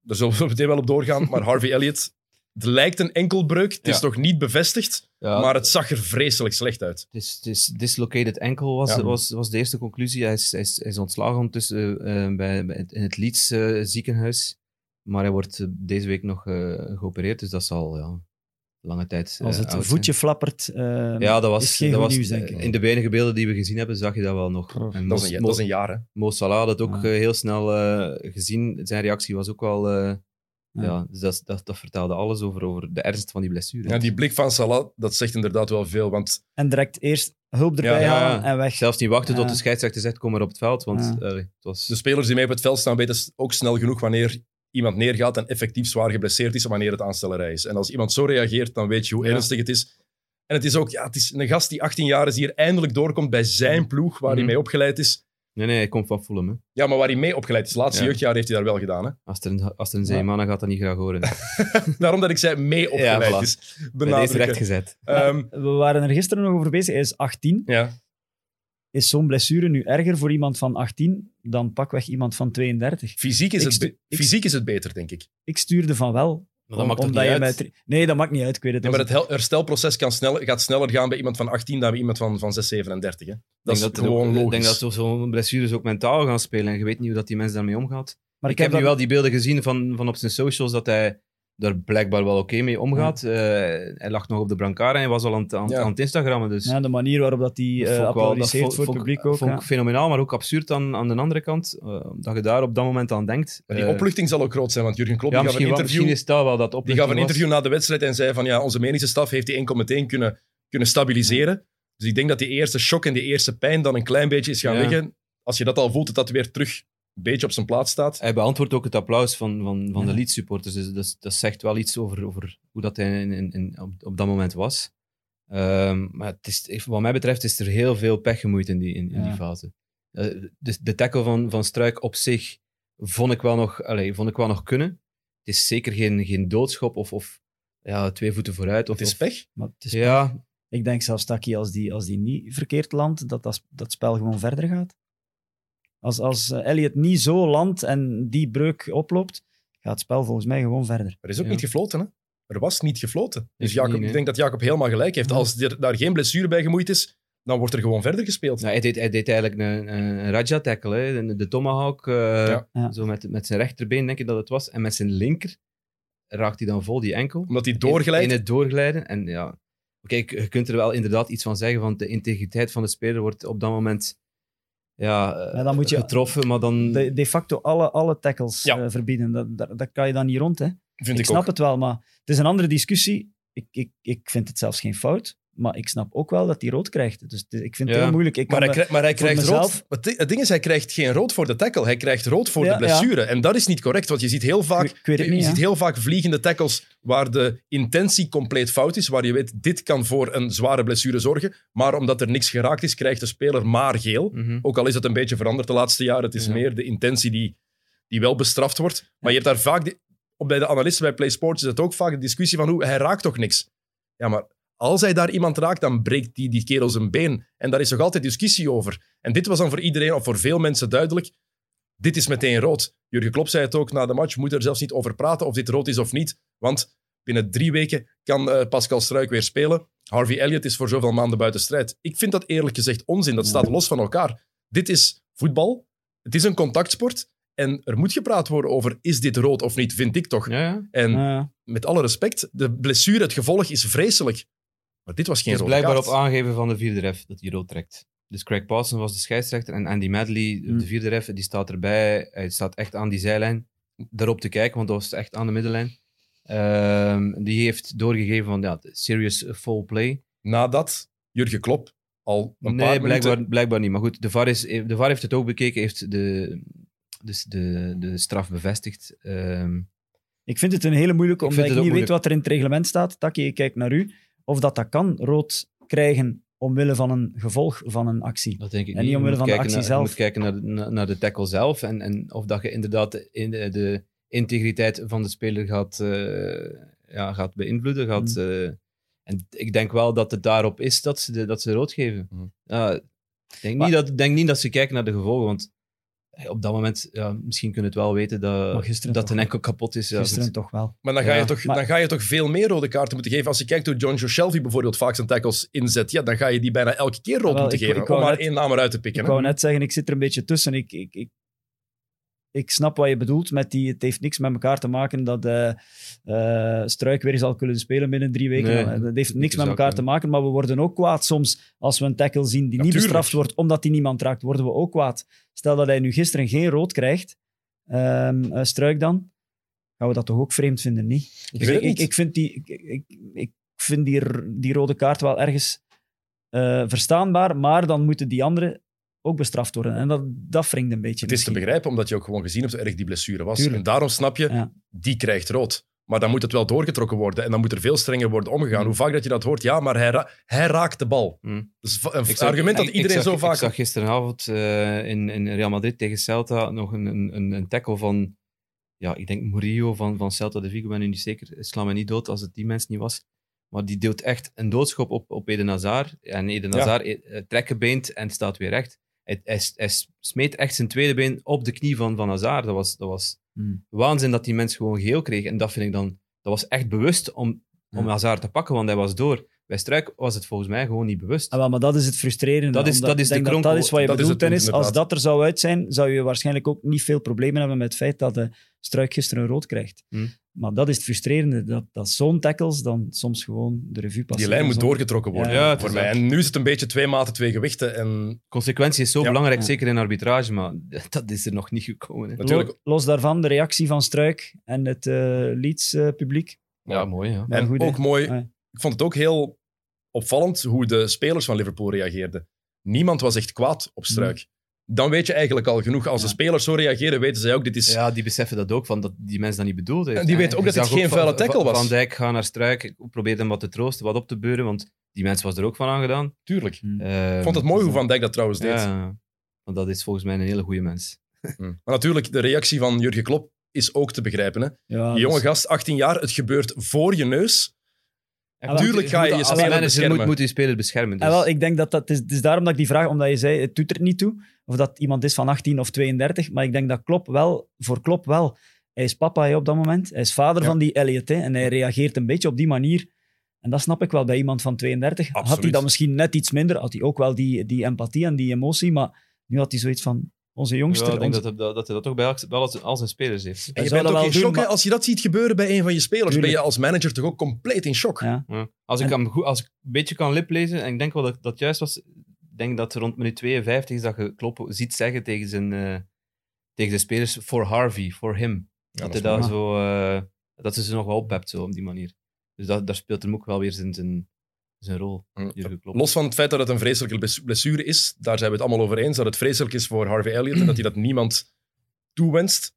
daar zullen we meteen wel op doorgaan, maar Harvey Elliott, het lijkt een enkelbreuk. Het is nog niet bevestigd, Ja, maar het zag er vreselijk slecht uit. Het is, het is dislocated ankle was, Ja. was, was de eerste conclusie. Hij is, hij is, hij is ontslagen ondertussen eh, bij, bij het- in het Leeds eh, ziekenhuis. Maar hij wordt eh, deze week nog eh, geopereerd, dus dat zal ja, lange tijd eh, Als het oud zijn. voetje flappert, eh, Ja, dat was, is geen dat was nieuws, denk ik. in de weinige beelden die we gezien hebben, zag je dat wel nog. En Dat is een, dat een jaar, hè. Mo Salah had het ook Ja. eh, heel snel eh, gezien. Zijn reactie was ook wel... Ja. ja. dus dat, dat, dat vertelde alles over, over de ernst van die blessure. Ja, die blik van Salah, dat zegt inderdaad wel veel, want En direct eerst hulp erbij Ja, halen ja. en weg. Zelfs niet wachten tot de scheidsrechter zegt, kom maar op het veld. Want Ja. eh, het was... de spelers die mee op het veld staan weten ook snel genoeg wanneer iemand neergaat en effectief zwaar geblesseerd is wanneer het aanstellerij is. En als iemand zo reageert, dan weet je hoe Ja. ernstig het is. En het is ook ja, het is een gast die 18 jaar is, die hier eindelijk doorkomt bij zijn ploeg, waar hij Mhm. mee opgeleid is. Nee, nee, hij komt van Fulham. Hè. Ja, maar waar hij mee opgeleid is. Het laatste Ja. jeugdjaar heeft hij daar wel gedaan. Hè? Als er een, als er een Zeeman, dan gaat dat niet graag horen. Daarom dat ik zei mee opgeleid voilà. is. Benadrukken. rechtgezet. Ehm, We waren er gisteren nog over bezig. Hij is 18. ja. Is zo'n blessure nu erger voor iemand van 18 dan pakweg iemand van 32? fysiek, is Ik het ik- fysiek is het beter, denk ik. Ik stuurde van wel. Maar dat maakt toch niet uit? met- Nee, dat maakt niet uit. Ik weet het. Ja, maar Dat het hel- herstelproces kan sneller, gaat sneller gaan bij iemand van 18 dan bij iemand van, van 6, 37. Hè? Dat Ik is denk dat, gewoon ook- logisch. ik denk dat zo- zo'n blessures ook mentaal gaan spelen. En je weet niet hoe dat die mens daarmee omgaat. maar ik heb nu wel die beelden gezien van, van op zijn socials dat hij daar blijkbaar wel oké mee omgaat. Eh, hij lag nog op de brancard en hij was al aan, het- aan, Ja. aan het Instagrammen. Dus Ja, de manier waarop dat die dat eh applaudisseert voor het publiek ook. vond ik ja. fenomenaal, maar ook absurd aan, aan de andere kant. eh, dat je daar op dat moment aan denkt. Maar die opluchting zal ook groot zijn, want Jurgen Klopp ja, die gaf, een wel, interview, misschien is dat wel dat die gaf een was. interview na de wedstrijd en zei van ja, onze medische staf heeft die enkel meteen kunnen, kunnen stabiliseren. Dus ik denk dat die eerste shock en die eerste pijn dan een klein beetje is gaan Ja. liggen. Als je dat al voelt, dat dat weer terug beetje op zijn plaats staat. Hij beantwoordt ook het applaus van, van, van Ja. de Leeds-supporters. Dus dat, is- dat zegt wel iets over, over hoe dat hij in, in, in- op, op dat moment was. Ehm, maar het is, wat mij betreft is er heel veel pech gemoeid in die, in, in die fase. Eh, de, de tackle van, van Struik op zich vond ik wel nog, allez, vond ik wel nog kunnen. Het is zeker geen, geen doodschop of, of ja, twee voeten vooruit. Of, Het is pech. Maar het is Ja, Ik denk zelfs, Taki, als die, als die niet verkeerd landt, dat dat, dat spel gewoon verder gaat. Als, als eh, Elliot niet zo landt en die breuk oploopt, gaat het spel volgens mij gewoon verder. Er is ook Ja. niet gefloten, hè? Er was niet gefloten. Dus Jacob, niet, nee. ik denk dat Jacob helemaal gelijk heeft. Als er daar geen blessure bij gemoeid is, dan wordt er gewoon verder gespeeld. Nou, hij, deed, hij deed eigenlijk een, een Raja-tackle, hè. de, de tomahawk, eh, Ja. Ja. zo met, met zijn rechterbeen denk ik dat het was. En met zijn linker raakt hij dan vol die enkel. Omdat hij In, doorglijdt. in het doorglijden. En ja, oké, je- je kunt er wel inderdaad iets van zeggen, want de integriteit van de speler wordt op dat moment ja, eh, Ja, dan moet je- getroffen, maar dan... De, de facto alle, alle tackles Ja. eh, verbieden. Dat, dat, dat kan je dan niet rond. Hè. vind ik ik snap ook. het wel, maar het is een andere discussie. Ik, ik, ik vind het zelfs geen fout, maar ik snap ook wel dat hij rood krijgt. Dus ik vind het Ja. heel moeilijk. Ik Maar hij, maar hij krijgt mezelf- rood. Het, di- het ding is, hij krijgt geen rood voor de tackle. Hij krijgt rood voor Ja, de blessure. En dat is niet correct, want je ziet heel vaak, Ik- ik weet het je niet, ziet heel vaak vliegende tackles waar de intentie compleet fout is, waar je weet, dit kan voor een zware blessure zorgen, maar omdat er niks geraakt is, krijgt de speler maar geel. Mhm. Ook al is het een beetje veranderd de laatste jaren. Het is meer de intentie die, die wel bestraft wordt. Maar je hebt daar vaak... bij de analisten bij Play Sports is het ook vaak de discussie van hoe hij raakt toch niks. Ja, maar als hij daar iemand raakt, dan breekt die, die kerel zijn been. En daar is nog altijd discussie over. En dit was dan voor iedereen, of voor veel mensen duidelijk, dit is meteen rood. Jurgen Klopp zei het ook na de match, we moeten er zelfs niet over praten of dit rood is of niet. Want binnen drie weken kan eh, Pascal Struik weer spelen. Harvey Elliott is voor zoveel maanden buiten strijd. Ik vind dat eerlijk gezegd onzin. Dat staat los van elkaar. Dit is voetbal. Het is een contactsport. En er moet gepraat worden over, is dit rood of niet, vind ik toch. Ja, ja. En Ja. met alle respect, de blessure, het gevolg is vreselijk. Maar dit was geen Het is rode blijkbaar op aangeven van de vierde ref dat hij rood trekt. Dus Craig Pawson was de scheidsrechter en Andy Medley, Hmm. de vierde ref, die staat erbij. Hij staat echt aan die zijlijn, daarop te kijken, want dat was echt aan de middenlijn. Ehm, die heeft doorgegeven van ja, serious foul play. Nadat Jurgen Klopp al een nee, paar blijkbaar, minuten... blijkbaar niet. Maar goed, de VAR, is, de VAR heeft het ook bekeken, heeft de, dus de, de straf bevestigd. Ehm, Ik vind het een hele moeilijke, Ik omdat ik niet weet wat er in het reglement staat. Taki, ik kijk naar u. Of dat dat kan, rood krijgen omwille van een gevolg van een actie. Dat denk ik En niet. omwille van de actie naar, zelf. Je moet kijken naar, de- naar, de tackle zelf en, en of dat je inderdaad de, in de, de integriteit van de speler gaat, eh, ja, gaat beïnvloeden. Gaat, Mm. eh, en ik denk wel dat het daarop is dat ze, de, dat ze rood geven. Ik denk, Maar- niet dat, denk niet dat ze kijken naar de gevolgen, want op dat moment, ja, misschien kunnen het wel weten dat, dat een enkel kapot is. Ja, Gisteren goed. toch wel. Maar dan ga, Ja, je toch, maar- dan ga je toch veel meer rode kaarten moeten geven. Als je kijkt hoe John Joe Shelby bijvoorbeeld vaak zijn tackles inzet, ja, dan ga je die bijna elke keer rood Wel, moeten ik- geven. ik wou om maar net- één naam eruit te pikken. Ik hè. wou net zeggen, ik zit er een beetje tussen. Ik, ik, ik, ik snap wat je bedoelt met die... Het heeft niks met elkaar te maken dat eh eh, Struik weer zal kunnen spelen binnen drie weken. Nee, dat heeft dat niks met elkaar te maken, maar we worden ook kwaad soms als we een tackle zien die niet bestraft wordt omdat hij niemand raakt, worden we ook kwaad. Stel dat hij nu gisteren geen rood krijgt, eh, Struik dan, gaan we dat toch ook vreemd vinden, niet? Ik ik, niet. ik vind, die, ik, ik, vind die, die rode kaart wel ergens eh, verstaanbaar, maar dan moeten die anderen ook bestraft worden. En dat, dat wringt een beetje. Het is te begrijpen, omdat je ook gewoon gezien hebt hoe erg die blessure was. Tuurlijk. En daarom snap je, Ja. die krijgt rood. Maar dan moet het wel doorgetrokken worden. En dan moet er veel strenger worden omgegaan. Mm. Hoe vaak dat je dat hoort, ja, maar hij, ra- hij raakt de bal. Mm. Dat is een Ik zag- argument dat iedereen zag, zo vaak... Ik zag gisteravond eh, in, in Real Madrid tegen Celta nog een, een, een, tackle van, ja, ik denk Murillo van, van Celta de Vigo, ik ben nu niet zeker. Sla me niet dood als het die mens niet was. Maar die deelt echt een doodschop op, op Eden Hazard. En Eden Ja. Hazard eh, trekkenbeent en staat weer recht. Hij, hij, hij smeet echt zijn tweede been op de knie van, van Hazard. Dat was, dat was Hmm. waanzin dat die mens gewoon geel kreeg. En dat vind ik dan... Dat was echt bewust om, om Ja. Hazard te pakken, want hij was door. Bij Struik was het volgens mij gewoon niet bewust. Ah, wel, maar dat is het frustrerende. Dat is- dat is de dat, is wat je Dat is bedoelt, Dennis. Als dat er zou uit zijn, zou je waarschijnlijk ook niet veel problemen hebben met het feit dat de Struik gisteren een rood krijgt. Hmm. Maar dat is het frustrerende, dat, dat zo'n tackles dan soms gewoon de revue Die passeren. lijn moet zonder- doorgetrokken worden Ja, Ja, het voor mij. En nu is het een beetje twee maten, twee gewichten. En Consequentie is zo Ja. belangrijk, Ja. zeker in arbitrage, maar dat is er nog niet gekomen. Hè. natuurlijk, Lo- Los daarvan de reactie van Struik en het eh Leeds-publiek. Ja, mooi. Ja. En goed, hè. ook mooi. Ik vond het ook heel opvallend hoe de spelers van Liverpool reageerden. Niemand was echt kwaad op Struik. Dan weet je eigenlijk al genoeg. Als de Ja. spelers zo reageren, weten zij ook, dit is... ja, die beseffen dat ook, van dat die mens dat niet bedoeld heeft. En die En weten ook dat het zag geen vuile tackle was. Van Dijk gaat naar Struik, ik probeerde hem wat te troosten, wat op te beuren, want die mens was er ook van aangedaan. Tuurlijk. Hmm. Ehm, Ik vond het mooi hoe Van Dijk dat trouwens deed. Ja, want dat is volgens mij een hele goede mens. Hm. Maar natuurlijk, de reactie van Jurgen Klopp is ook te begrijpen. Hè? Ja, Die jonge dus- gast, 18 jaar, het gebeurt voor je neus. En wel, tuurlijk ga je je als speler manager beschermen. moet, moet je speler beschermen. Dus. Ah, wel, ik denk dat dat het is, het is daarom dat ik die vraag, omdat je zei, het doet er niet toe, of dat iemand is van 18 of 32, maar ik denk dat Klopp wel, voor Klopp wel, hij is papa hè, op dat moment, hij is vader Ja. van die Elliot hè, en hij reageert een beetje op die manier. En dat snap ik wel bij iemand van 32. Had hij dat misschien net iets minder, had hij ook wel die, die empathie en die emotie, maar nu had hij zoiets van, onze Ja, jongster... ik denk onze- dat, hij- dat hij dat toch bij elk- wel als, als zijn spelers heeft. En je bent ook in shock maar- als je dat ziet gebeuren bij een van je spelers. Ben je als manager toch ook compleet in shock. Ja. Ja. Als, ik En- hem goed, als ik een beetje kan liplezen, en ik denk wel dat dat juist was, ik denk dat rond minuut 52 is dat je Klopp ziet zeggen tegen zijn, eh, tegen zijn spelers, for Harvey, for him. Ja, dat, dat hij daar zo, eh, dat ze ze nog wel oppept, zo, op die manier. Dus dat, daar speelt hem ook wel weer zijn, zijn, zijn rol. Jurgen Klopp. Los van het feit dat het een vreselijke bless- blessure is, daar zijn we het allemaal over eens, dat het vreselijk is voor Harvey Elliott en dat hij dat niemand toewenst.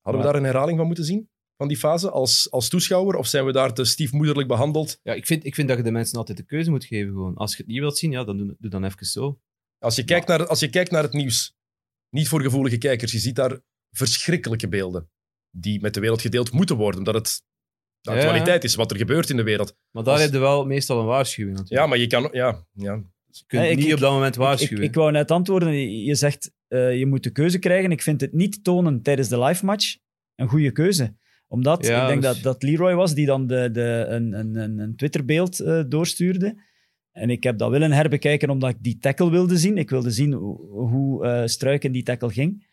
Hadden we daar een herhaling van moeten zien? Van die fase als, als toeschouwer? Of zijn we daar te stiefmoederlijk behandeld? Ja, ik, vind, ik vind dat je de mensen altijd de keuze moet geven. Gewoon. Als je het niet wilt zien, ja, dan doe, doe dan even zo. Als je, kijkt naar, als je kijkt naar het nieuws, niet voor gevoelige kijkers, je ziet daar verschrikkelijke beelden die met de wereld gedeeld moeten worden, omdat het de Ja. actualiteit is, wat er gebeurt in de wereld. Maar daar Als- heb je wel meestal een waarschuwing natuurlijk. Ja, maar je kan... Ja, ja. Je kunt Nee, ik- niet ik- op dat moment Ik, waarschuwen. ik wou net antwoorden. Je zegt, eh, je moet de keuze krijgen. Ik vind het niet tonen tijdens de live match een goede keuze. Omdat, Ja, ik denk dus- dat, dat Leroy was die dan de, de, een, een, een, een Twitterbeeld eh, doorstuurde. En ik heb dat willen herbekijken omdat ik die tackle wilde zien. Ik wilde zien hoe, hoe eh, Struik in die tackle ging.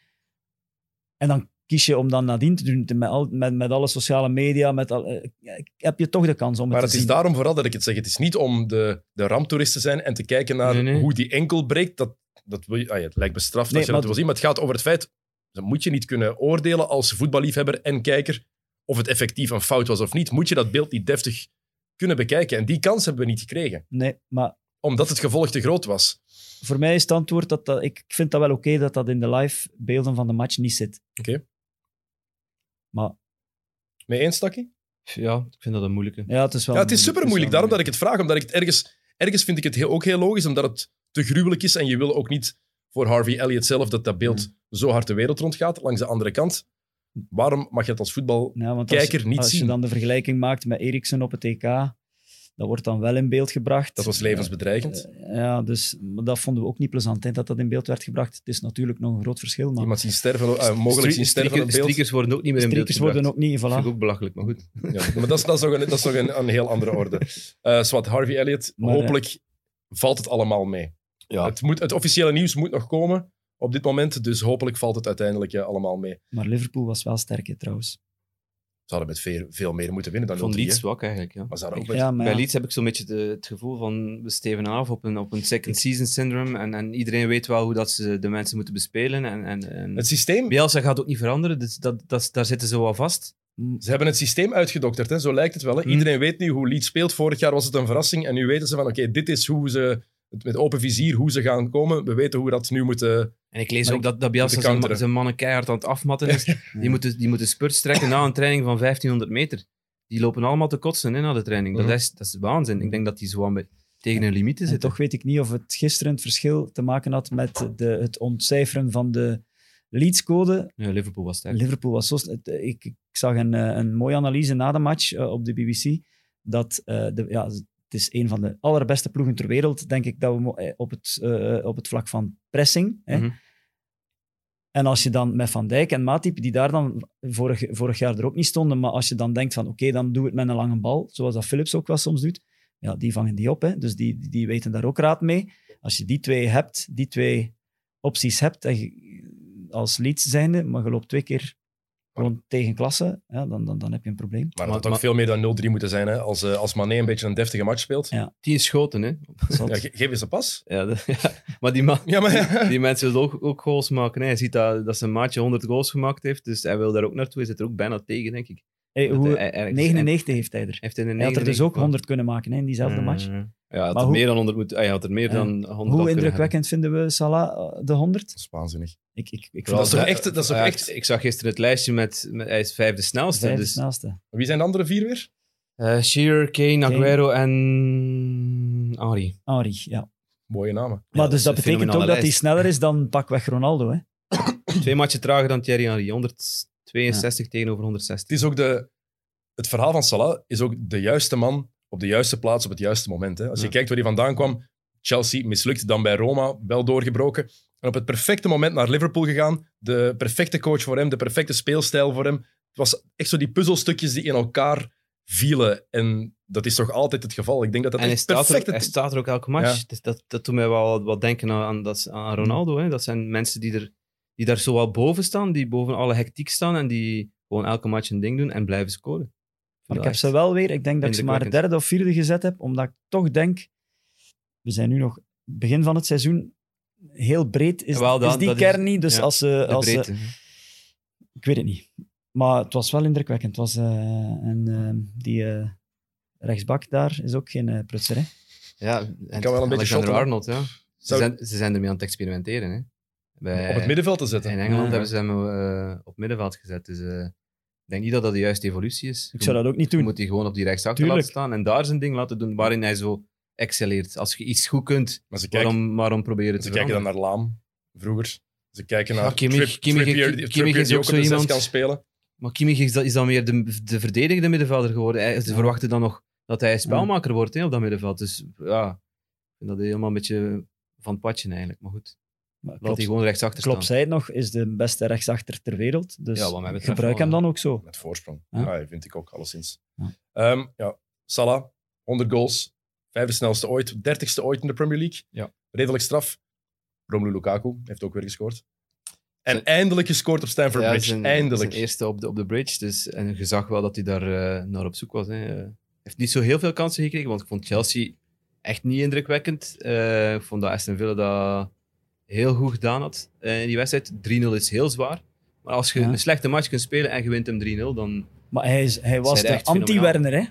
En dan kies je om dan nadien te doen, met, al, met, met alle sociale media, met al, eh, heb je toch de kans om het Maar te het is zien. daarom vooral dat ik het zeg. Het is niet om de, de ramptoerist te zijn en te kijken naar Nee, nee. hoe die enkel breekt. Dat, dat wil je, ah ja, het lijkt bestraft Nee, als je dat maar- wil zien. Maar het gaat over het feit, dat moet je niet kunnen oordelen als voetballiefhebber en kijker of het effectief een fout was of niet. Moet je dat beeld niet deftig kunnen bekijken. En die kans hebben we niet gekregen. Nee, maar Omdat het gevolg te groot was. voor mij is het antwoord dat, dat ik vind dat wel oké dat dat in de live beelden van de match niet zit. Oké. Maar Mee eens, Takkie? Ja, ik vind dat een moeilijke. ja, het is wel Ja, het is super moeilijk. Daarom dat ik het vraag. Omdat ik het ergens... Ergens vind ik het heel, ook heel logisch, omdat het te gruwelijk is. En je wil ook niet voor Harvey Elliott zelf dat dat beeld Mm. zo hard de wereld rondgaat. Langs de andere kant, waarom mag je het als voetbal Ja, als, niet als zien. je dan de vergelijking maakt met Eriksen op het EK, dat wordt dan wel in beeld gebracht. Dat was levensbedreigend. Eh, ja, dus dat vonden we ook niet plezant, hè, dat dat in beeld werd gebracht. Het is natuurlijk nog een groot verschil, maar Iemand zien sterven, eh, mogelijk zien sterven op Streakers, beeld. streakers worden ook niet meer in beeld strikers worden gebracht. ook niet, Dat vind ik voilà. ook belachelijk, maar goed. Ja, maar dat is, dat is nog, een, dat is nog een, een heel andere orde. Eh Swat, Harvey Elliott, Maar, eh, hopelijk valt het allemaal mee. Ja. Het, moet, het officiële nieuws moet nog komen op dit moment, dus hopelijk valt het uiteindelijk eh, allemaal mee. Maar Liverpool was wel sterk, hè, trouwens. Ze hadden met veel, veel meer moeten winnen dan Van 0-3, Leeds zwak eigenlijk, ja. Maar ze hadden ook Ik- met- Ja, maar Bij. Leeds heb ik zo'n beetje de- het gevoel van we steven af op een, op een second season syndrome en, en iedereen weet wel hoe dat ze de mensen moeten bespelen. En, en, en Het systeem, Bielsa gaat ook niet veranderen, dus dat, dat, daar zitten ze wel vast. ze hebben het systeem uitgedokterd, hè. zo lijkt het wel. Hè. Hm. Iedereen weet nu hoe Leeds speelt. Vorig jaar was het een verrassing en nu weten ze van oké, dit is hoe ze met, open vizier hoe ze gaan komen. We weten hoe we dat nu moeten... En ik lees ook dat, dat Bielsa zijn, mannen keihard aan het afmatten is. Die, moeten, die moeten spurts trekken na een training van 1500 meter. Die lopen allemaal te kotsen hè, na de training. Mhm. dat, is, dat is waanzin. Ik denk dat die zo aan bij- tegen hun limieten En zitten. toch weet ik niet of het gisteren het verschil te maken had met de, het ontcijferen van de leadscode. Ja, Liverpool was sterk. Liverpool was zo... het- Ik, ik zag een, eh, een mooie analyse na de match eh, op de BBC. Dat eh, de, ja, het is een van de allerbeste ploegen ter wereld, denk ik, dat we eh, op het, eh, op het vlak van pressing. Hè. Mhm. En als je dan met Van Dijk en Matip, die daar dan vorig, vorig jaar er ook niet stonden, maar als je dan denkt van oké, dan doe het met een lange bal, zoals dat Philips ook wel soms doet, ja, die vangen die op. Hè. Dus die, die- weten daar ook raad mee. Als je die twee hebt, die twee opties hebt, en je- als Leeds zijnde, maar je loopt twee keer gewoon tegen klasse, ja, dan, dan, dan heb je een probleem. Maar het Maar- had ook maar- veel meer dan 0-3 moeten zijn. Hè? Als, eh, als Mané een beetje een deftige match speelt. Ja. Tien schoten, hè. Ja, ge- geef eens een pas. Ja, dat- ja. Maar die, man, Ja, maar ja. die mensen willen ook, ook goals maken. Hè. Hij ziet dat, dat zijn maatje 100 goals gemaakt heeft, dus hij wil daar ook naartoe. Hij zit er ook bijna tegen, denk ik. Hey, Dat hoe, hij ergens- 99 heeft hij er. Hij heeft Hij had er dus 99 ook 100 kunnen maken hè, in diezelfde Mm. match. Ja, had Maar er hoe- meer dan 100 moeten. Hij had er meer dan 100 Hoe indrukwekkend vinden we Salah eh, de 100? Dat is waanzinnig. Ik, ik, ik Dat is toch echt- dat is toch echt- Ik, zag gisteren het lijstje met, met hij is vijfde snelste. vijfde dus, snelste. Wie zijn de andere vier weer? eh, Shearer, Kane, Kane. Aguero en Henry. Henri, ja. Mooie namen. Maar dat dus dat betekent ook dat hij sneller is dan pakweg Ronaldo. Hè? Twee matchen trager dan Thierry Henry. 162 tegenover 160. Het is ook de... Het verhaal van Salah is ook de juiste man op de juiste plaats op het juiste moment. Hè. Als je Ja. kijkt waar hij vandaan kwam, Chelsea mislukt, dan bij Roma wel doorgebroken. En op het perfecte moment naar Liverpool gegaan. De perfecte coach voor hem, de perfecte speelstijl voor hem. Het was echt zo die puzzelstukjes die in elkaar vielen. En dat is toch altijd het geval. Ik denk dat dat en hij staat, er, perfect... hij staat er ook elke match. Ja. Dus dat, dat doet mij wel wat denken aan, aan, dat, aan Ronaldo. Hè. Dat zijn mensen die, er, die daar zo wel boven staan, die boven alle hectiek staan en die gewoon elke match een ding doen en blijven scoren. Maar ik heb ze wel weer, ik denk dat ik ze maar derde of vierde gezet heb, omdat ik toch denk, we zijn nu nog begin van het seizoen, heel breed is, Wel, dat- is die is- kern niet. Dus ja, als ze, De als ze, breedte. ik weet het niet. Maar het was wel indrukwekkend. Het was, eh, en eh, die eh, rechtsbak daar is ook geen uh, prutser. Hè? Ja, en kan wel een beetje shotten? Arnold, ja. Ze Zou- zijn, ze zijn ermee aan het experimenteren. Hè. Bij, op het middenveld te zetten. In Engeland Ja. hebben ze hem eh, op middenveld gezet. Dus eh, ik denk niet dat dat de juiste evolutie is. Ik zou dat ook niet Je doen. moet hij gewoon op die rechtsachter Tuurlijk. laten staan en daar zijn ding laten doen waarin hij zo excelleert. Als je iets goed kunt, Maar ze kijken, waarom, waarom proberen te ze kijken dan naar Laam, vroeger. Ze kijken Ja, naar Kimmich- Trip- Kimmich- Kimmich is die ook zo iemand- kan spelen. Maar Kimmich is, is dan meer de, de verdedigende middenvelder geworden. Hij- Ze Ja. verwachten dan nog dat hij spelmaker wordt hè, op dat middenveld. Dus ja, ik vind dat helemaal een beetje van het padje eigenlijk. Maar goed, Maar laat klopt, hij gewoon rechtsachter klopt staan. zei het nog, is de beste rechtsachter ter wereld. Dus Ja, betreft gebruik hem dan ook zo. Met voorsprong. Ja. Ja, vind ik ook, alleszins. Ja. Ehm, ja, Salah, 100 goals. Vijfde snelste ooit. Dertigste ooit in de Premier League. Ja. Redelijk straf. Romelu Lukaku heeft ook weer gescoord. En Zijn- eindelijk gescoord op Stamford Ja, Bridge. zijn, eindelijk. Zijn eerste op de, op de bridge. Dus, en je zag wel dat hij daar eh, naar op zoek was. Hè. Hij heeft niet zo heel veel kansen gekregen, want ik vond Chelsea echt niet indrukwekkend. Eh, ik vond dat Aston Villa dat heel goed gedaan had eh, in die wedstrijd. 3-0 is heel zwaar. Maar als je Ja. een slechte match kunt spelen en je wint hem 3-0, dan... Maar hij, is, hij was de anti-Werner, hè?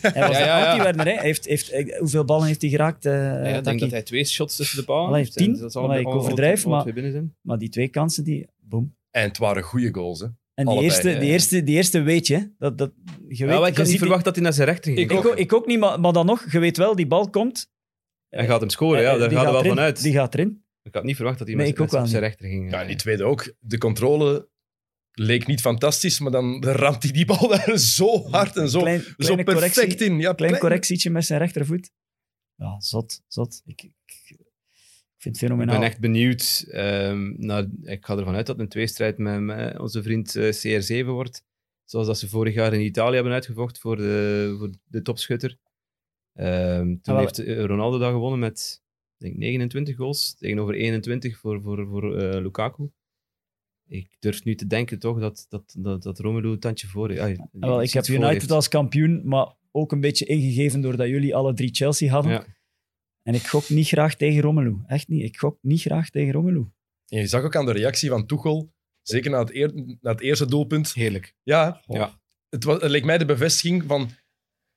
Hij was Ja, ja, de ja. anti-Werner, hè? Hij heeft, heeft, eh, hoeveel ballen heeft hij geraakt? eh, Ja, ik denk dat hij twee shots tussen de palen heeft. En tien? Dat zal ik overdrijf, maar- twee binnen zijn. Maar die twee kansen, die... Boom. En het waren goede goals. Hè. En die Allebei, eerste, ja. die, eerste, die eerste weet je, dat, dat, je weet, Ja, ik je had niet verwacht dat hij naar zijn rechter ging. ik, ook, ik ook niet, maar, maar dan nog, je weet wel, die bal komt. Hij gaat hem scoren, ja, daar die gaat hij wel van uit. Die gaat erin. Ik had niet verwacht dat hij Nee, met, ik zijn rechter ging. Ja, eh. die tweede ook. De controle leek niet fantastisch, maar dan ramt hij die bal daar zo hard en zo, Klein, zo perfect correctie, in. Ja, klein correctietje met zijn rechtervoet. Ja, zot, zot. Ik, ik, ik vind het Ik fenomenaal. ben echt benieuwd. ehm, naar, ik ga ervan uit dat het een tweestrijd met, met onze vriend eh, CR7 wordt. Zoals dat ze vorig jaar in Italië hebben uitgevochten voor de, voor de topschutter. Ehm, toen Ah, heeft eh, Ronaldo dat gewonnen met ik denk 29 goals tegenover 21 voor, voor, voor eh, Lukaku. Ik durf nu te denken toch dat, dat, dat, dat Romelu een tandje voor ah, wel, ik heb United heeft. als kampioen, maar ook een beetje ingegeven doordat jullie alle drie Chelsea hadden. Ja. En ik gok niet graag tegen Romelu. Echt niet. Ik gok niet graag tegen Romelu. En je zag ook aan de reactie van Tuchel, zeker na het, eer- na het eerste doelpunt. Heerlijk. Ja, Ja. het, was, het leek mij de bevestiging van...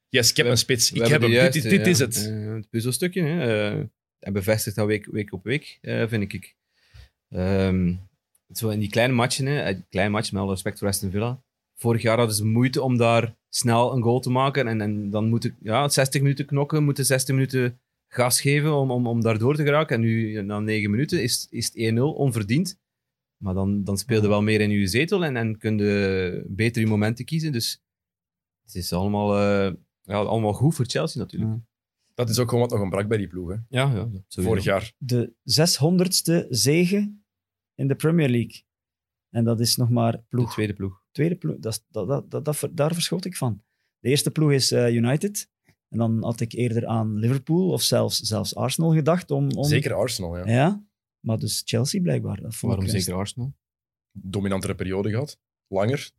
Yes, ik heb We- een spits. Ik heb hem. Dit, dit is het. Eh, het puzzelstukje. Hè. Eh, hij bevestigt dat week, week op week, eh, vind ik. Ehm, zo in die kleine matchen, hè, eh, kleine matchen met alle respect voor Aston Villa. Vorig jaar hadden ze moeite om daar snel een goal te maken. En, en dan moeten ja, 60 minuten knokken, moeten 60 minuten gas geven om, om, om daar door te geraken. En nu, na 9 minuten, is, is het 1-0 onverdiend. Maar dan, dan speel je wel meer in je zetel en, en kun je beter je momenten kiezen. Dus het is allemaal, eh, ja, allemaal goed voor Chelsea natuurlijk. Ja. Dat is ook gewoon wat nog ontbrak bij die ploeg. Hè. Ja, ja. Vorig jaar. De 600ste zege in de Premier League. En dat is nog maar De ploeg. tweede ploeg. tweede ploeg. Dat, dat, dat, dat, dat- daar verschoot ik van. De eerste ploeg is eh, United. En dan had ik eerder aan Liverpool of zelfs, zelfs Arsenal gedacht. Om, om... Zeker Arsenal, ja. Ja, maar dus Chelsea blijkbaar. Dat vond Waarom ik zeker Arsenal? Dominantere periode gehad. Langer.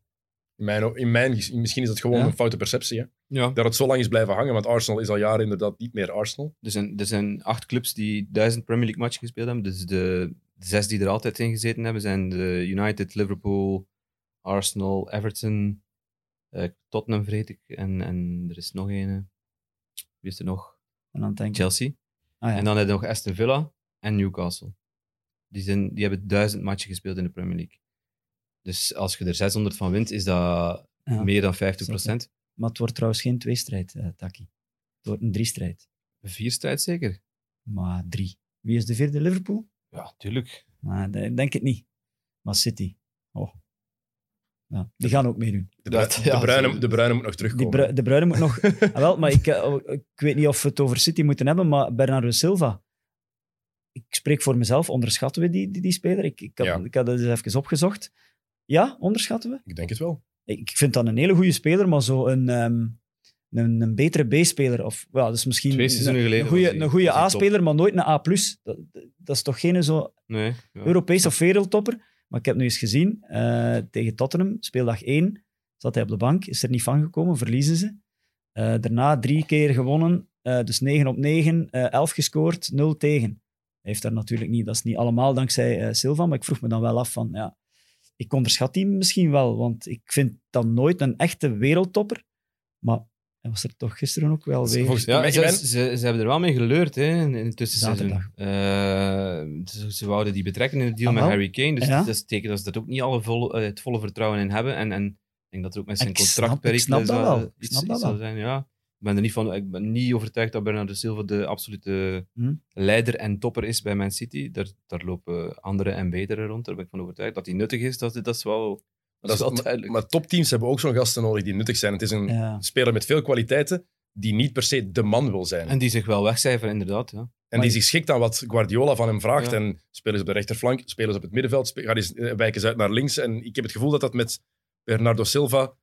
In mijn, in mijn, misschien is dat gewoon Ja. een foute perceptie. Hè? Ja. Dat het zo lang is blijven hangen, want Arsenal is al jaren inderdaad niet meer Arsenal. Er zijn, er zijn acht clubs die duizend Premier League matchen gespeeld hebben. Dus de, de zes die er altijd in gezeten hebben zijn de United, Liverpool, Arsenal, Everton, eh, Tottenham vergeet ik. En, en er is nog een. Wie is er nog? En dan denk ik, Chelsea. ah, ja. En dan heb je nog Aston Villa en Newcastle. Die, zijn, die hebben duizend matchen gespeeld in de Premier League. Dus als je er 600 van wint, is dat Ja. meer dan 50% Maar het wordt trouwens geen tweestrijd, eh Taki. Het wordt een driestrijd. Vier strijd zeker? Maar drie. Wie is de vierde? Liverpool? Ja, tuurlijk. Maar ik denk het niet. Maar City. Oh. Ja, die gaan ook meedoen. De, Dat- de, ja, bruine, de Bruine moet nog terugkomen. Bru- de Bruyne moet nog... Ah, wel, maar ik, eh, ik weet niet of we het over City moeten hebben, maar Bernardo Silva. Ik spreek voor mezelf. Onderschatten we die, die, die speler? Ik, ik, had, Ja. ik had het eens even opgezocht. Ja, onderschatten we? Ik denk het wel. Ik vind dat een hele goede speler, maar zo een, ehm, een, een betere B-speler. Of ja, dus misschien een, een goede, een goede A-speler, maar nooit een A+. Dat, dat is toch geen zo Nee. Ja. Europees of wereldtopper. Maar ik heb nu eens gezien, eh, tegen Tottenham, speeldag 1, zat hij op de bank, is er niet van gekomen, verliezen ze. Eh, daarna drie keer gewonnen, eh, dus 9 op 9, eh 11 gescoord, 0 tegen. Hij heeft daar natuurlijk niet, dat is niet allemaal dankzij eh, Silva, maar ik vroeg me dan wel af van, ja, ik onderschat die misschien wel, want ik vind dan nooit een echte wereldtopper, maar hij was er toch gisteren ook wel weer. Volgens- Ja, ze, ze, ze hebben er wel mee geleurd hè, in, het tussenseizoen. Eh, ze, ze wouden die betrekken in het deal Ah, met wel? Harry Kane. Dus Ja. dat is teken dat ze dat ook niet alle vol, eh, het volle vertrouwen in hebben. En, en ik denk dat er ook met zijn snap- contract ik snap dat zou- wel. Ik iets, snap dat iets zal wel. zijn. Ja. Ik ben er niet van. Ik ben niet overtuigd dat Bernardo Silva de absolute Hm. leider en topper is bij Man City. Daar, daar lopen andere en betere rond. Daar ben ik van overtuigd. Dat hij nuttig is, dat, dat is wel, dat is wel maar- duidelijk. Maar topteams hebben ook zo'n gasten nodig die nuttig zijn. Het is een Ja. speler met veel kwaliteiten die niet per se de man wil zijn. en die zich wel wegcijferen, inderdaad. Ja. En Maar- die zich schikt aan wat Guardiola van hem vraagt. Ja. En spelen ze op de rechterflank, spelen ze op het middenveld, spe- gaan eens, eh, wijken ze uit naar links. En ik heb het gevoel dat dat met Bernardo Silva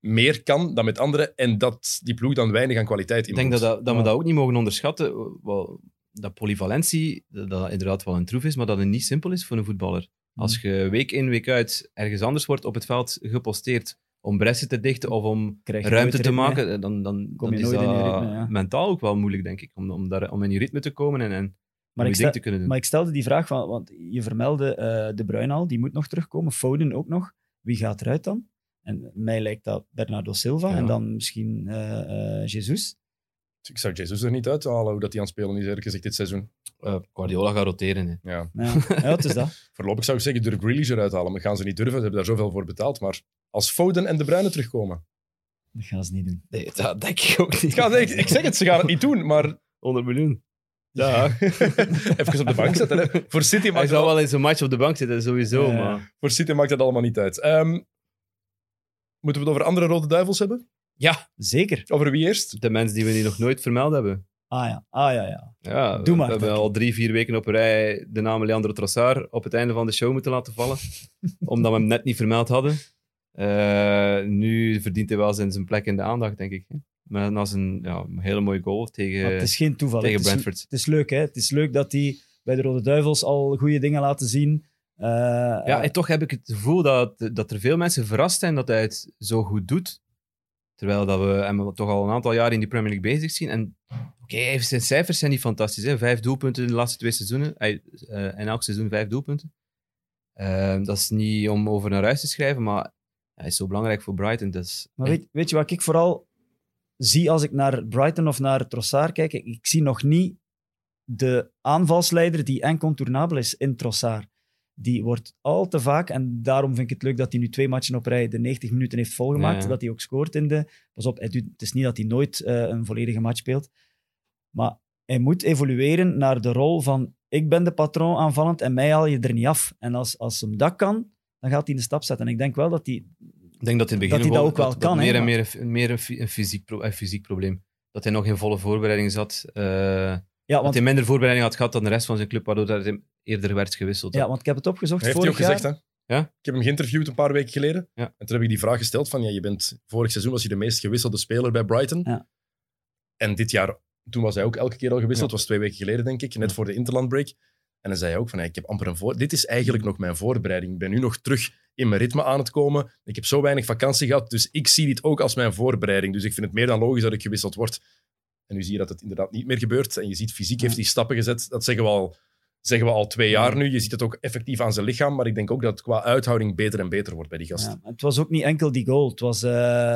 meer kan dan met anderen. En dat die ploeg dan weinig aan kwaliteit Ik denk dat, dat, dat we dat ook niet mogen onderschatten. Wel, dat polyvalentie, dat, dat inderdaad wel een troef is, maar dat het niet simpel is voor een voetballer. Als je week in, week uit ergens anders wordt op het veld geposteerd om bressen te dichten of om ruimte te maken, dan, dan, Kom dan je is nooit in dat ritme, ja. mentaal ook wel moeilijk, denk ik, om, om, daar, om in je ritme te komen en, en Maar ik, stel, te kunnen doen. maar ik stelde die vraag, van, want je vermeldde eh, De Bruyne al, die moet nog terugkomen. Foden ook nog. Wie gaat eruit dan? En mij lijkt dat Bernardo Silva Ja. en dan misschien eh eh Jesus. Ik zou Jesus er niet uithalen hoe dat hij aan het spelen is, eerlijk gezegd, dit seizoen. Eh, Guardiola gaat roteren. Hè. Ja. Ja, ja het is dat. Voorlopig zou ik zeggen, durf Grealish eruit halen. Maar gaan ze niet durven, ze hebben daar zoveel voor betaald. Maar als Foden en De Bruyne terugkomen... Dat gaan ze niet doen. Nee, dat denk ik ook niet. Nee, ik, ik zeg het, ze gaan het niet doen. Maar 100 miljoen. Ja. even op de bank zetten. Hè. Voor, City Hij maakt zou het, al- wel in zo'n match op de bank zitten, sowieso. Ja. Maar... voor City maakt dat allemaal niet uit. Ehm, moeten we het over andere Rode Duivels hebben? Ja, Zeker. Over wie eerst? de mensen die we hier nog nooit vermeld hebben. Ah ja, ah ja, ja. Ja, Doe maar, we hebben al drie, vier weken op een rij de naam Leandro Trossard op het einde van de show moeten laten vallen. omdat we hem net niet vermeld hadden. Eh, nu verdient hij wel zijn, zijn plek in de aandacht, denk ik. hè. Maar na zijn ja, een hele mooie goal tegen, Maar het is geen toeval. tegen het, is, Brentford. het is leuk, hè. Het is leuk dat hij bij de Rode Duivels al goede dingen laten zien. Eh, Ja, en toch heb ik het gevoel dat, dat er veel mensen verrast zijn dat hij het zo goed doet. Terwijl dat we hem toch al een aantal jaar in die Premier League bezig zien. En oké, heeft- zijn cijfers zijn niet fantastisch. Hè? Vijf doelpunten in de laatste twee seizoenen. Hij, eh, in elk seizoen vijf doelpunten. Eh, dat is niet om over naar huis te schrijven, maar hij is zo belangrijk voor Brighton. Is Maar weet, weet je wat ik vooral zie als ik naar Brighton of naar Trossard kijk? Ik, ik zie nog niet de aanvalsleider die incontournabel is in Trossard. Die wordt al te vaak, en daarom vind ik het leuk dat hij nu twee matchen op rij de 90 minuten heeft volgemaakt, Ja, dat hij ook scoort in de... Pas op, het is niet dat hij nooit eh, een volledige match speelt, maar hij moet evolueren naar de rol van ik ben de patroon aanvallend en mij haal je er niet af. En als, als hem dat kan, dan gaat hij een stap zetten. En ik denk wel dat hij... Ik denk dat in het begin Dat dat ook wel kan, meer hè, en meer, een- meer een, een, fysiek, pro- een fysiek probleem. Dat hij nog in volle voorbereiding zat. eh, Ja, dat want, hij minder voorbereiding had gehad dan de rest van zijn club, waardoor dat hij eerder werd gewisseld. ja, want ik heb het opgezocht Heeft hij ook jaar. gezegd, hè? Ja? Ik heb hem geïnterviewd een paar weken geleden. Ja. En toen heb ik die vraag gesteld van, ja, je bent, vorig seizoen was je de meest gewisselde speler bij Brighton. Ja. En dit jaar, toen was hij ook elke keer al gewisseld. Ja. was twee weken geleden, denk ik, net Ja. voor de interlandbreak. En dan zei hij ook van, ja, ik heb amper een voor... Dit is eigenlijk nog mijn voorbereiding. Ik ben nu nog terug in mijn ritme aan het komen. Ik heb zo weinig vakantie gehad, dus ik zie dit ook als mijn voorbereiding. Dus ik vind het meer dan logisch dat ik gewisseld word. En nu zie je dat het inderdaad niet meer gebeurt. En je ziet, fysiek heeft hij stappen gezet. Dat zeggen we al, zeggen we al twee jaar nu. Je ziet het ook effectief aan zijn lichaam. Maar ik denk ook dat het qua uithouding beter en beter wordt bij die gast. Ja, het was ook niet enkel die goal. Het was, eh,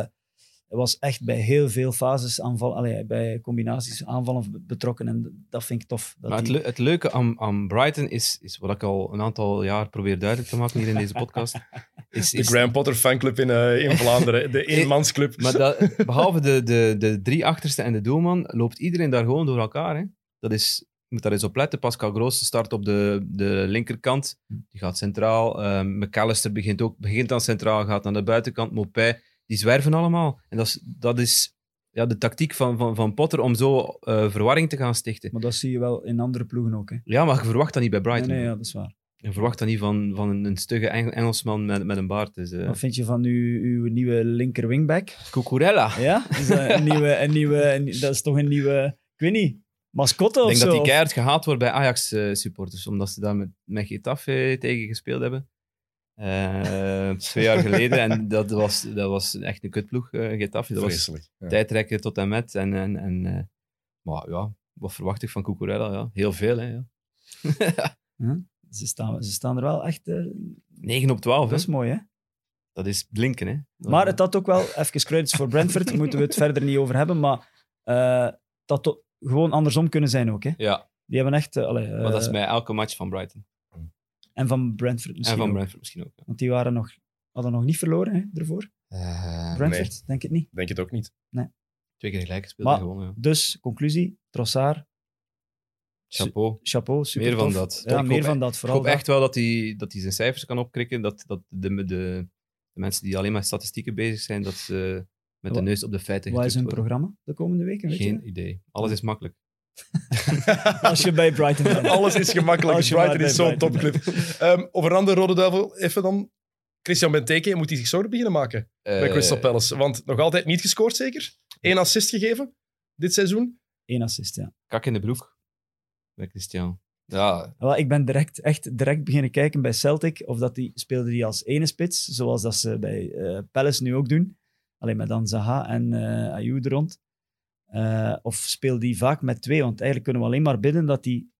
het was echt bij heel veel fases aanval, allee, bij combinaties aanvallen betrokken. En dat vind ik tof. Dat Maar het, die- le- het leuke aan, aan Brighton is, is, wat ik al een aantal jaar probeer duidelijk te maken hier in deze podcast, is, De is Graham Potter fanclub in, eh, in Vlaanderen. De eenmansclub. Maar dat, behalve de, de, de drie achterste en de doelman, loopt iedereen daar gewoon door elkaar. Hè? Dat is, moet daar eens op letten. Pascal Gross start op de, de linkerkant. Die gaat centraal. Ehm McAllister begint ook begint aan centraal, gaat naar de buitenkant. Mopé, die zwerven allemaal. En dat is, dat is ja, de tactiek van, van, van Potter om zo eh, verwarring te gaan stichten. Maar dat zie je wel in andere ploegen ook. Hè. Ja, maar je verwacht dat niet bij Brighton. nee, ja, dat is waar. Je verwacht dat niet van, van een, een stugge Engel- Engelsman met, met een baard. Dus, eh Wat vind je van uw, uw nieuwe linker wingback? Cucurella. Ja? Is dat, een nieuwe, een nieuwe, een- dat is toch een nieuwe, ik weet niet, mascotte Ik of denk zo? dat die keihard gehaald wordt bij Ajax-supporters, omdat ze daar met, met Getafe tegen gespeeld hebben. Eh, twee jaar geleden. En dat was, dat was echt een kutploeg, eh Getafe. Dat was Vreselijk. Ja. tijdrekken tot en met. En, en, en, eh, maar ja, wat verwacht ik van Cucurella? Ja? Heel veel, hè. Ja. Ze, staan, ze staan er wel echt... eh, 9 op 12, hè. dat is mooi, hè? Dat is blinken, hè. Dat- Maar het had ook wel, even credits voor Brentford, moeten we het verder niet over hebben, maar eh, dat gewoon andersom kunnen zijn ook. Hè? Ja, Die hebben echt... eh, allee, maar dat is eh, bij elke match van Brighton. En van Brentford misschien en van ook. Brentford misschien ook. ja. Want die waren nog, hadden nog niet verloren hè, ervoor. Eh, Brentford, denk ik niet. Denk het ook niet. twee keer gelijk gespeeld Maar- en gewonnen, ja. Dus, conclusie, Trossard, Chapeau. chapeau, super Meer van tof. dat. Ja, Ik meer hoop van dat. Ik Vooral hoop dat. echt wel dat hij, dat hij zijn cijfers kan opkrikken. Dat, dat de, de, de, mensen die alleen met statistieken bezig zijn, dat ze met de neus op de feiten Wat is hun programma de komende weken? Weet Geen je? idee. Alles is makkelijk. Als je bij Brighton bent. Alles is gemakkelijk. Als je maar Brighton is zo'n topclub. Ehm, over een andere rode duivel, even dan. Christian Benteke, moet hij zich zorgen beginnen maken bij Eh, Crystal Palace? Want nog altijd niet gescoord, zeker? Eén assist gegeven dit seizoen. Eén assist, ja. Kak in de broek. Bij Christian. Ja, Wel, ik ben direct, echt direct beginnen kijken bij Celtic of dat die speelde die als ene spits, zoals dat ze bij eh Palace nu ook doen. Alleen met dan Zaha en eh Ayew er rond. Eh, of speelde die vaak met twee? Want eigenlijk kunnen we alleen maar bidden dat die...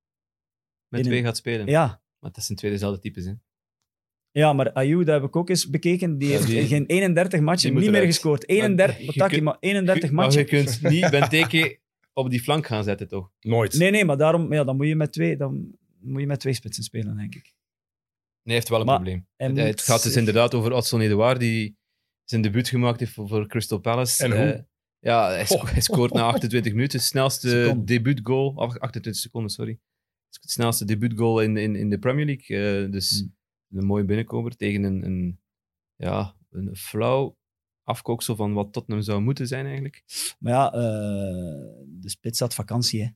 met twee een- gaat spelen. Ja, Maar dat zijn twee dezelfde types. Hè. ja maar Ayew, dat heb ik ook eens bekeken. Die Ja, heeft die- geen 31 matchen niet meer gescoord. Maar 31, je Bataki, kunt- maar 31 maar je matchen. kunt niet Benteke op die flank gaan zetten, toch? Nooit. Nee, nee, maar daarom ja, dan moet je met twee, dan moet je met twee spitsen spelen, denk ik. Nee, hij heeft wel een Maar probleem. hij Het, moet het gaat dus inderdaad over Adson Eduard, die zijn debuut gemaakt heeft voor, voor Crystal Palace. En hoe? Eh, ja, hij, sco- Oh. hij scoort na 28 minuten. Snelste debuutgoal. ach, 28 seconden, sorry. Het snelste debuutgoal in, in, in de Premier League. Eh, dus Hmm. een mooie binnenkomer tegen een, een, ja, een flauw afkooksel van wat Tottenham zou moeten zijn eigenlijk. Maar ja, eh, de spits had vakantie, hè.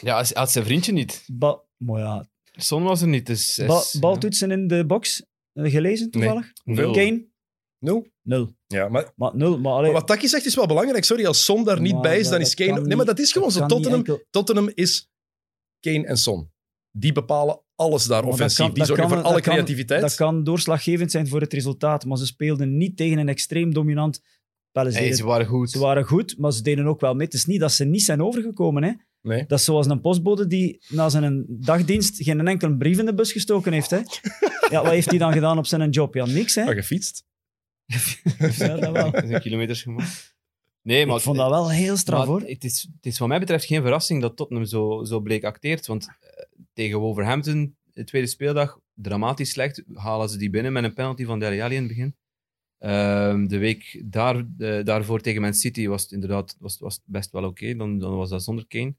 Ja, hij had zijn vriendje niet. Ba maar ja, Son was er niet. Dus ba baltoetsen in de box, gelezen toevallig? Nul. Kane? Nul? Nul. Ja, maar, Maar nul, maar allee, maar wat Taki zegt is wel belangrijk. Sorry, als Son daar niet maar bij is, dan is Kane... kan Nee, maar dat is gewoon zo. Tottenham, enkel- Tottenham is Kane en Son. Die bepalen alles daar Maar offensief. kan- die zorgen kan- voor alle dat kan- creativiteit. Dat kan doorslaggevend zijn voor het resultaat, maar ze speelden niet tegen een extreem dominant Palace. Ze waren goed. Ze waren goed, maar ze deden ook wel mee. Het is niet dat ze niet zijn overgekomen. Hè? Nee. Dat is zoals een postbode die na zijn dagdienst geen enkele brief in de bus gestoken heeft. Hè? Ja, wat heeft hij dan gedaan op zijn job? Ja, niks. Hè? Maar gefietst. Ja, dat wel. Er zijn kilometers gemaakt. Nee, maar ik vond dat wel heel straf, hoor. Het is, het is wat mij betreft geen verrassing dat Tottenham zo, zo bleek acteert. Want eh, tegen Wolverhampton, de tweede speeldag, dramatisch slecht, halen ze die binnen met een penalty van Dele Alli in het begin. Ehm, de week daar, daarvoor tegen Man City was het inderdaad was, was best wel oké. Dan, dan was dat zonder Kane.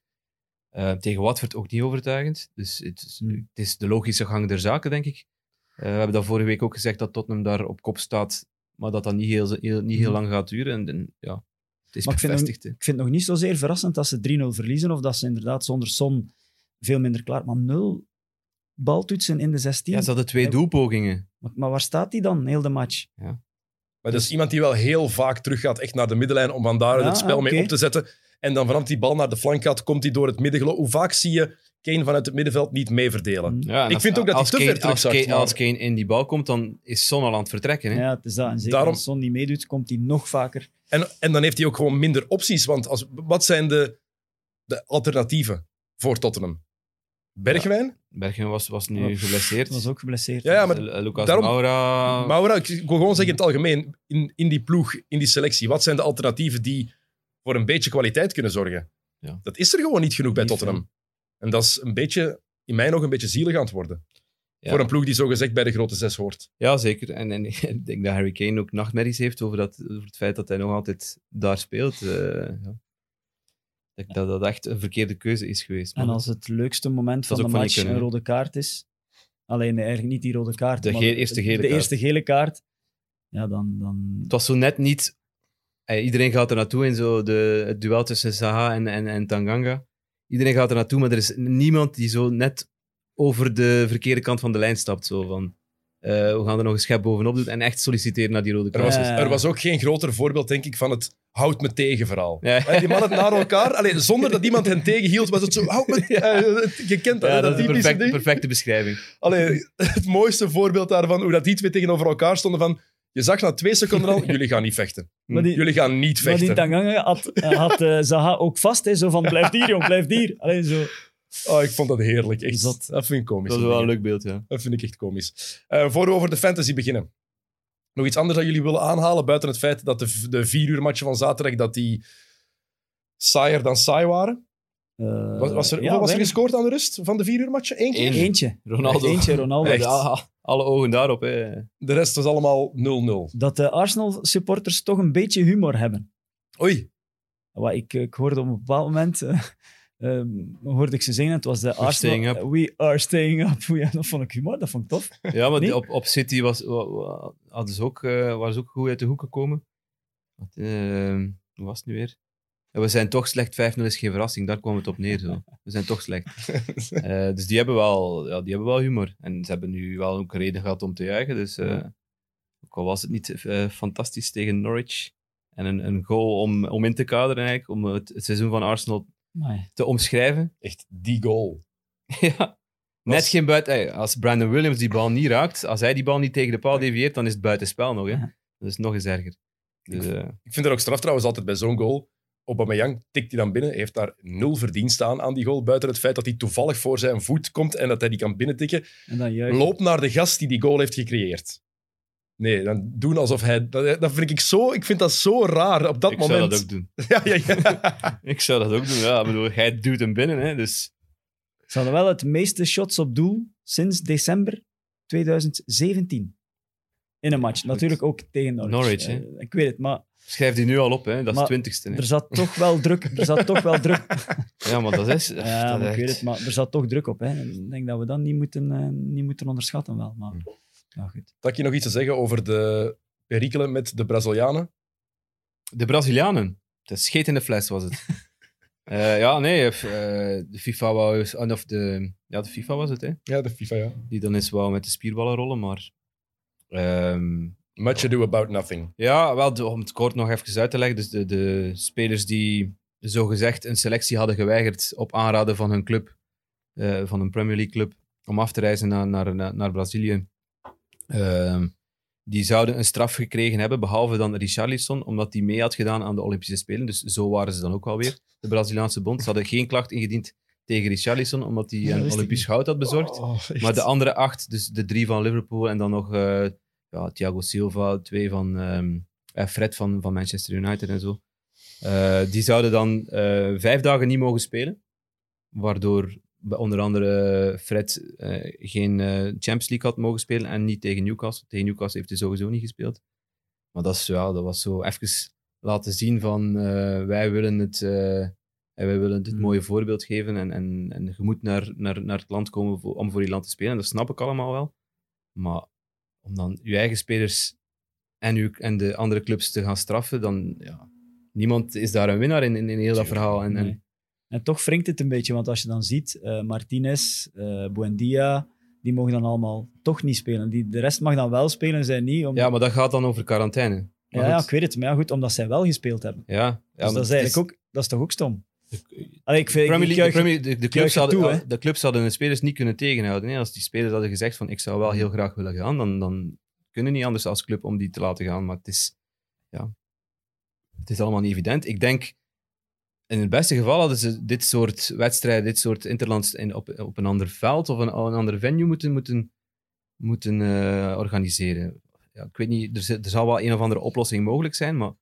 Eh, tegen Watford ook niet overtuigend. Dus het is, Hmm. het is de logische gang der zaken, denk ik. Eh, we hebben dat vorige week ook gezegd dat Tottenham daar op kop staat, maar dat dat niet heel, heel, niet heel Hmm. lang gaat duren. En, en ja, het is Maar ik vind bevestigd. Ik vind het nog niet zozeer verrassend dat ze 3-0 verliezen of dat ze inderdaad zonder Son veel minder klaar... Maar nul baltoetsen in de 16. Ja, ze hadden twee Ja. doelpogingen. maar, maar waar staat die dan, heel de match? Maar dat is iemand die wel heel vaak teruggaat echt naar de middenlijn om van daar Ja, het spel mee oké. op te zetten. En dan vanaf die bal naar de flank gaat, komt hij door het midden. Hoe vaak zie je Kane vanuit het middenveld niet mee verdelen? Mm. Ja, Ik als- vind ook dat hij te Kane, ver terugzakt, Als Kane, maar- als Kane in die bal komt, dan is Son al aan het vertrekken. Hè? Ja, het is dat. En zeker Daarom- als Son niet meedoet, komt hij nog vaker. En, en dan heeft hij ook gewoon minder opties. Want als, wat zijn de, de alternatieven voor Tottenham? Bergwijn? Bergen was, was nu geblesseerd. was ook geblesseerd. Ja, ja, maar Eh, Lucas daarom- Moura... Maura, ik wil gewoon zeggen in het algemeen, in, in die ploeg, in die selectie, wat zijn de alternatieven die voor een beetje kwaliteit kunnen zorgen? Ja. Dat is er gewoon niet genoeg bij Niet Tottenham. En dat is een beetje, in mij nog een beetje zielig aan het worden. Ja. Voor een ploeg die zogezegd bij de grote zes hoort. Ja, zeker. En, en ik denk dat Harry Kane ook nachtmerries heeft over, dat, over het feit dat hij nog altijd daar speelt. Eh, ja. Ik denk dat dat echt een verkeerde keuze is geweest. En als het leukste moment van de van match een rode kaart is, alleen eigenlijk niet die rode kaart, De maar ge- eerste gele de kaart. eerste gele kaart, ja, dan... dan Het was zo net niet... eh, iedereen gaat er naartoe in zo de, het duel tussen Saha en, en, en Tanganga. Iedereen gaat er naartoe, maar er is niemand die zo net over de verkeerde kant van de lijn stapt. Zo van, eh, we gaan er nog een schep bovenop doen en echt solliciteren naar die rode Er kaart. was, er was ook geen groter voorbeeld, denk ik, van het houd me tegen verhaal. Ja. Die mannen naar elkaar, allee, zonder dat iemand hen tegenhield, was het zo, houd me... eh, je kent dat, Ja, hè, dat is een perfect, perfecte beschrijving. Allee, het mooiste voorbeeld daarvan, hoe dat die twee tegenover elkaar stonden van... Je zag na twee seconden al, jullie gaan niet vechten. Die- Jullie gaan niet Maar die vechten. Tanganga had, had eh, Zaha ook vast, hè, zo van blijf hier, jong, blijf hier. Alleen zo. Oh, ik vond dat heerlijk, echt. Zot. Dat vind ik komisch. Dat is wel een leuk beeld, ja. Dat vind ik echt komisch. Eh voor we over de fantasy beginnen. Nog iets anders dat jullie willen aanhalen, buiten het feit dat de, de vier uur matchen van zaterdag dat die saaier dan saai waren. Eh, Was, was er, ja, was er gescoord aan de rust van de vier uur matchen? Eén keer? Eén. Eentje. Ronaldo. Eentje, Ronaldo. Echt? Ja, alle ogen daarop. Hè. De rest was allemaal 0-0. Dat de Arsenal-supporters toch een beetje humor hebben. Oei. Wat ik, ik hoorde op een bepaald moment, eh, ehm, hoorde ik ze zingen, het was de Arsenal... staying up. We are staying up. Ja, dat vond ik humor, dat vond ik tof. Ja, maar Nee? op, op City was, wa- wa- hadden ze ook, eh, waren ze ook goed uit de hoek gekomen. Wat, hoe was het nu weer? We zijn toch slecht, 5-0 is geen verrassing, daar kwam het op neer. Zo. We zijn toch slecht. Eh, dus die hebben, wel, ja, die hebben wel humor. En ze hebben nu wel ook een reden gehad om te juichen. Dus eh, ook al was het niet eh, fantastisch tegen Norwich. En een, een goal om, om in te kaderen eigenlijk, om het, het seizoen van Arsenal te omschrijven. Echt die goal. Ja. Net geen buiten. Als Brandon Williams die bal niet raakt, als hij die bal niet tegen de paal devieert, dan is het buitenspel nog. Hè. Ja. Dat is nog eens erger. Dus, eh, Ik vind er ook straf trouwens altijd bij zo'n goal. Aubameyang tikt hij dan binnen, heeft daar nul verdienst aan aan die goal, buiten het feit dat hij toevallig voor zijn voet komt en dat hij die kan binnentikken. en dan juist. Loop naar de gast die die goal heeft gecreëerd. Nee, dan doen alsof hij... Dat, dat vind ik zo... Ik vind dat zo raar op dat ik moment. zou dat ook doen. Ja, ja, ja. Ik zou dat ook doen. Ja, ik bedoel, hij duwt hem binnen. Hè, dus Ze hadden wel het meeste shots op doel sinds december 2017. In een match. Natuurlijk ook tegen Norwich. Norwich, hè? Eh, ik weet het, maar schrijf die nu al op. Hè. Dat is twintigste. hè. er zat toch wel druk. Er zat toch wel druk. Ja, maar dat is... Ja, dat maar is ik weet het, maar er zat toch druk op. Hè. En Ik denk dat we dat niet moeten, eh, niet moeten onderschatten wel. Maar Hm. ja, goed. Dat je nog iets te zeggen over de perikelen met de Brazilianen? De Brazilianen. De scheet in de fles was het. Eh, ja, nee. eh, de FIFA wou... Of de, ja, de FIFA was het, hè. Ja, de FIFA, ja. Die dan eens wou met de spierballen rollen, maar... ehm, Much ado about nothing. Ja, wel, om het kort nog even uit te leggen. Dus de, de spelers die zogezegd een selectie hadden geweigerd op aanraden van hun club, eh, van een Premier League club, om af te reizen naar, naar, naar, naar Brazilië, ehm, die zouden een straf gekregen hebben, behalve dan Richarlison, omdat hij mee had gedaan aan de Olympische Spelen. Dus zo waren ze dan ook alweer, de Braziliaanse bond. Ze hadden geen klacht ingediend tegen Richarlison, omdat hij een Olympisch goud had bezorgd. Oh. Maar de andere acht, dus de drie van Liverpool en dan nog eh, ja, Thiago Silva, twee van ehm, eh, Fred van, van Manchester United en zo. Eh, die zouden dan eh, vijf dagen niet mogen spelen. Waardoor onder andere Fred geen Champions League had mogen spelen en niet tegen Newcastle. Tegen Newcastle heeft hij sowieso niet gespeeld. Maar dat, is, ja, dat was zo even laten zien van wij willen het, en wij willen het Mm. mooie voorbeeld geven en, en, en je moet naar, naar, naar het land komen voor- om voor je land te spelen. Dat snap ik allemaal wel. Maar om dan je eigen spelers en, uw, en de andere clubs te gaan straffen, dan ja, niemand is daar een winnaar in, in, in heel dat verhaal. En, en, Nee. En toch wringt het een beetje, want als je dan ziet, eh, Martinez, eh Buendia, die mogen dan allemaal toch niet spelen. Die, de rest mag dan wel spelen, zij niet. Om... Ja, maar dat gaat dan over quarantaine. Ja, ik weet het. Maar ja, goed, omdat zij wel gespeeld hebben. Ja, ja dus dat is eigenlijk ook, dat is toch ook stom? Allee, ik vind, Premier League, de, Premier, de, de, clubs hadden, toe, de clubs hadden de spelers niet kunnen tegenhouden. hè. Als die spelers hadden gezegd van ik zou wel heel graag willen gaan, dan, dan kunnen niet anders als club om die te laten gaan. Maar het is, ja, het is allemaal niet evident. Ik denk, in het beste geval hadden ze dit soort wedstrijden, dit soort interlands in, op, op een ander veld of een, een andere venue moeten, moeten, moeten eh, organiseren. Ja, ik weet niet, er, er zal wel een of andere oplossing mogelijk zijn, maar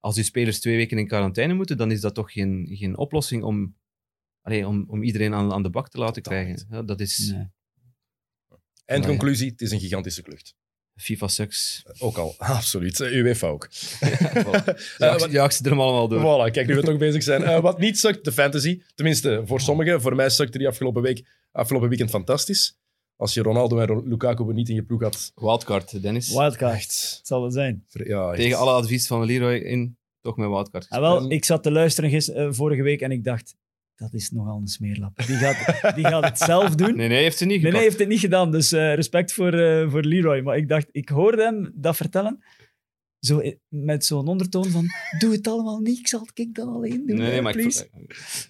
als die spelers twee weken in quarantaine moeten, dan is dat toch geen, geen oplossing om, allee, om, om iedereen aan, aan de bak te laten Totaal krijgen. Ja, dat is Nee. Eindconclusie, het is een gigantische klucht. FIFA sucks. Ook al, absoluut. Eh, UEFA ook. Ja, ja, ik zit er allemaal door. Voilà, kijk, nu we toch bezig zijn. Eh, wat niet sukt, de fantasy. Tenminste, voor sommigen. Voor mij sukte die afgelopen, week, afgelopen weekend fantastisch. Als je Ronaldo en Lukaku niet in je ploeg had. Wildcard, Dennis. Wildcard, Echt. het zal wel zijn. Ja. Tegen alle advies van Leroy in, toch met wildcard. Ah, wel, ik zat te luisteren gis- eh, vorige week en ik dacht, dat is nogal een smeerlap. Die gaat, die gaat het zelf doen. Nee, nee, heeft hij niet Nee, nee, hij heeft het niet gedaan. Dus eh, respect voor, eh, voor Leroy. Maar ik dacht, ik hoorde hem dat vertellen. Zo, met zo'n ondertoon van, doe het allemaal niet, ik zal het ik dan alleen doen. Nee, nee, maar ik- please.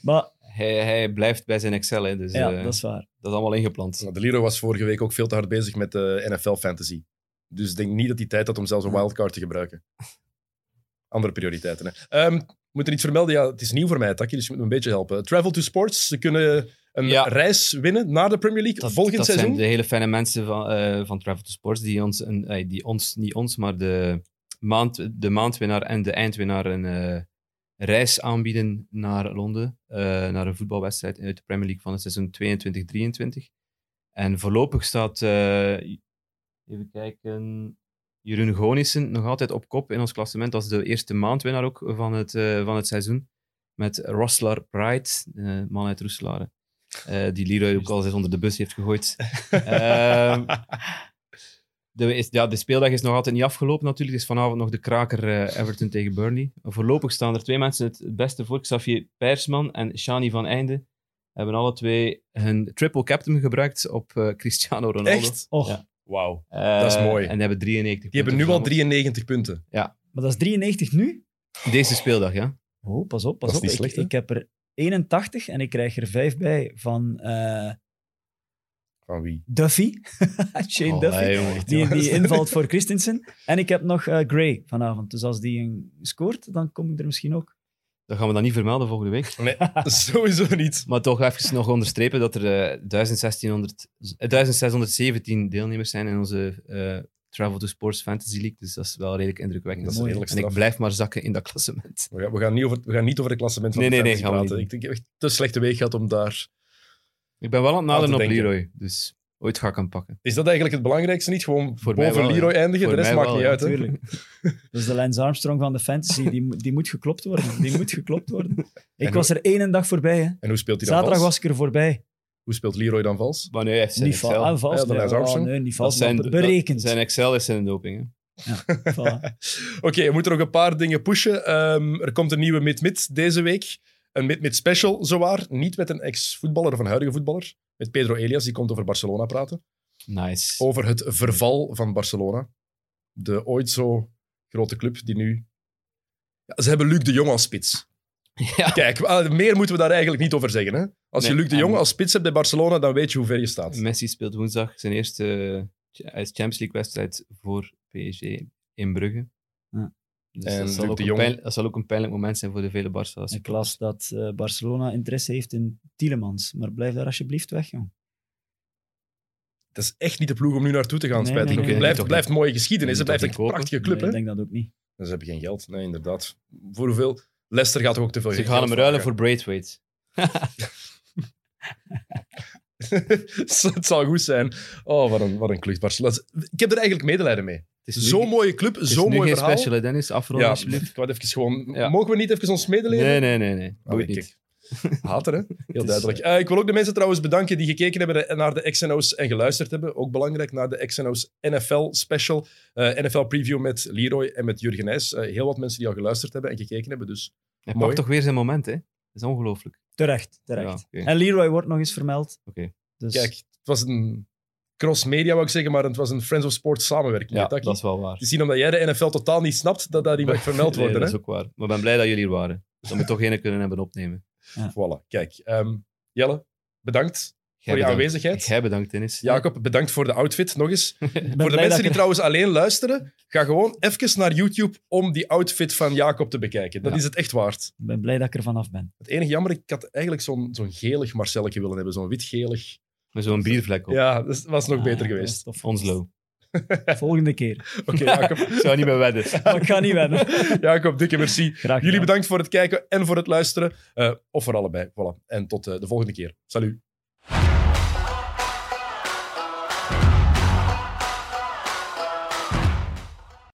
Maar hij, hij blijft bij zijn Excel, hè, dus ja, eh, dat is waar. dat is allemaal ingeplant. De Liro was vorige week ook veel te hard bezig met de NFL Fantasy. Dus ik denk niet dat hij tijd had om zelfs een wildcard te gebruiken. Andere prioriteiten. Hè. Ehm, ik moet er iets vermelden. Ja, het is nieuw voor mij, Takje, dus je moet me een beetje helpen. Travel to Sports. Ze kunnen een Ja. reis winnen naar de Premier League Dat, volgend dat seizoen. zijn de hele fijne mensen van, eh, van Travel to Sports die ons, een, eh, die ons, niet ons, maar de, maand, de maandwinnaar en de eindwinnaar een eh, reis aanbieden naar Londen, eh, naar een voetbalwedstrijd uit de Premier League van het seizoen 22-23. En voorlopig staat, eh, even kijken, Jeroen Gonissen nog altijd op kop in ons klassement als de eerste maandwinnaar ook van het, eh, van het seizoen. Met Roslar Pride, de man uit Roeselare. die Leroy ook al eens onder de bus heeft gegooid. De, is- ja, de speeldag is nog altijd niet afgelopen natuurlijk. Het is vanavond nog de kraker eh, Everton tegen Burnley. Voorlopig staan er twee mensen het beste voor. Xavier Persman en Shani van Einde hebben alle twee hun triple captain gebruikt op eh, Cristiano Ronaldo. Echt? Och, Ja. Wauw. Eh, Dat is mooi. En die hebben 93 Die hebben nu al 93 punten. maar dat is 93 nu? Deze speeldag, ja. Oh, pas op, pas Dat is op. niet Ik, slecht, ik heb er 81 en ik krijg er 5 bij van eh, Van wie? Duffy. Shane Oh, Duffy. jongen. Die, die invalt voor Christensen. En ik heb nog eh, Gray vanavond. Dus als die een scoort, dan kom ik er misschien ook. Dat gaan we dan niet vermelden volgende week. Nee, sowieso niet. Maar toch even nog onderstrepen dat er eh, 1600, eh, 1617 deelnemers zijn in onze eh, Travel to Sports Fantasy League. Dus dat is wel redelijk indrukwekkend. Dat is Mooi. redelijk en ik blijf maar zakken in dat klassement. We gaan, we gaan, niet, over, we gaan niet over het klassement van Nee, de nee, nee, praten. niet Ik denk echt te slechte week gehad om daar... Ik ben wel aan het te op denken. Leroy. Dus ooit ga ik hem pakken. Is dat eigenlijk het belangrijkste niet? Gewoon Voor mij boven wel, ja. Leroy eindigen? Voor de rest mij maakt wel, niet ja, uit. Hè? Tuurlijk. Dat is de Lance Armstrong van de fantasy. Die, moet- die moet geklopt worden. Die moet geklopt worden. Ik En was er één dag voorbij. Hè. En hoe speelt hij dan Zaterdag vals? was ik er voorbij. Hoe speelt Leroy dan vals? Maar nee, hij heeft zijn Niet Excel. ah, vals. Ja, de nee, Lance oh, Armstrong. nee, niet Dat vals, zijn, berekend. zijn Excel is zijn doping. Hè? Voilà. Oké, we moeten nog een paar dingen pushen. Ehm, er komt een nieuwe Mid-Mid deze week. Een Mid-Mid special, zowaar. Niet met een ex-voetballer of een huidige voetballer. Met Pedro Elias, die komt over Barcelona praten. Nice. Over het verval van Barcelona. De ooit zo grote club die nu... Ja, ze hebben Luc de Jong als spits. Ja. Kijk, ah, meer moeten we daar eigenlijk niet over zeggen. Hè? Als je Luc de Jong als spits hebt bij Barcelona, dan weet je hoe ver je staat. Messi speelt woensdag zijn eerste eh, Champions League wedstrijd voor PSG in Brugge. Ja. Dus En dat, zal ook de een Jong- pijl- dat zal ook een pijnlijk moment zijn voor de vele Barca's. Ik las dat eh, Barcelona interesse heeft in Tielemans. Maar blijf daar alsjeblieft weg, jong. Het is echt niet de ploeg om nu naartoe te gaan, Nee, spijtig nee, genoeg. nee, Het blijft, toch blijft niet. mooie geschiedenis. Het blijft een kopen. prachtige club. Ik denk dat ook niet. Dus ze hebben geen geld. Nee, inderdaad. Voor hoeveel? Leicester gaat toch ook te veel Ze geld gaan hem ruilen voor Braithwaite. het zal goed zijn. Oh, wat een, wat een club. Barcelona. Ik heb er eigenlijk medelijden mee. Het is Zo'n mooie club, het is zo'n nu mooi geen verhaal. special, hè, Dennis. Afronden, Ja, alsjeblieft. ik wou even gewoon... Ja. Mogen we niet even ons medelijden? Nee, nee, nee. nee. Doe het niet. Hater, hè? Heel is, duidelijk. Eh, ik wil ook de mensen trouwens bedanken die gekeken hebben naar de XNO's en geluisterd hebben. Ook belangrijk, naar de XNO's NFL special. eh, NFL preview met Leroy en met Jurgen Nijs. Eh, heel wat mensen die al geluisterd hebben en gekeken hebben. Dus Hij Mooi. pakt toch weer zijn moment, hè? Dat is ongelooflijk. Terecht, terecht. Ja. En Leroy wordt nog eens vermeld. Oké. Dus kijk, het was een cross-media, wou ik zeggen, maar het was een Friends of Sports samenwerking. Ja, dat is wel waar. Het is zien omdat jij de NFL totaal niet snapt, dat dat niet mag vermeld Nee, worden. dat hè? is ook waar. Maar ik ben blij dat jullie er waren. Dat we toch een kunnen hebben opnemen. Voilà, kijk. ehm, Jelle, bedankt voor je aanwezigheid. Jij bedankt, Dennis. Jacob, bedankt voor de outfit nog eens. Voor de mensen die er- trouwens alleen luisteren, ga gewoon even naar YouTube om die outfit van Jacob te bekijken. Dat Ja. is het echt waard. ik ben blij dat ik er vanaf ben. Het enige jammer, ik had eigenlijk zo'n zo'n gelig Marcelletje willen hebben. Zo'n wit-gelig. Met zo'n biervlek op. Ja, dat was nog Ah, beter ja, geweest. dat is tof. Onslow. Volgende keer. Oké, Jacob. Ik zou niet meer wedden. Ik ga niet wennen. Jacob, dikke merci. Graag Jullie bedankt voor het kijken en voor het luisteren. Eh, of voor allebei. Voilà. En tot eh, de volgende keer. Salut.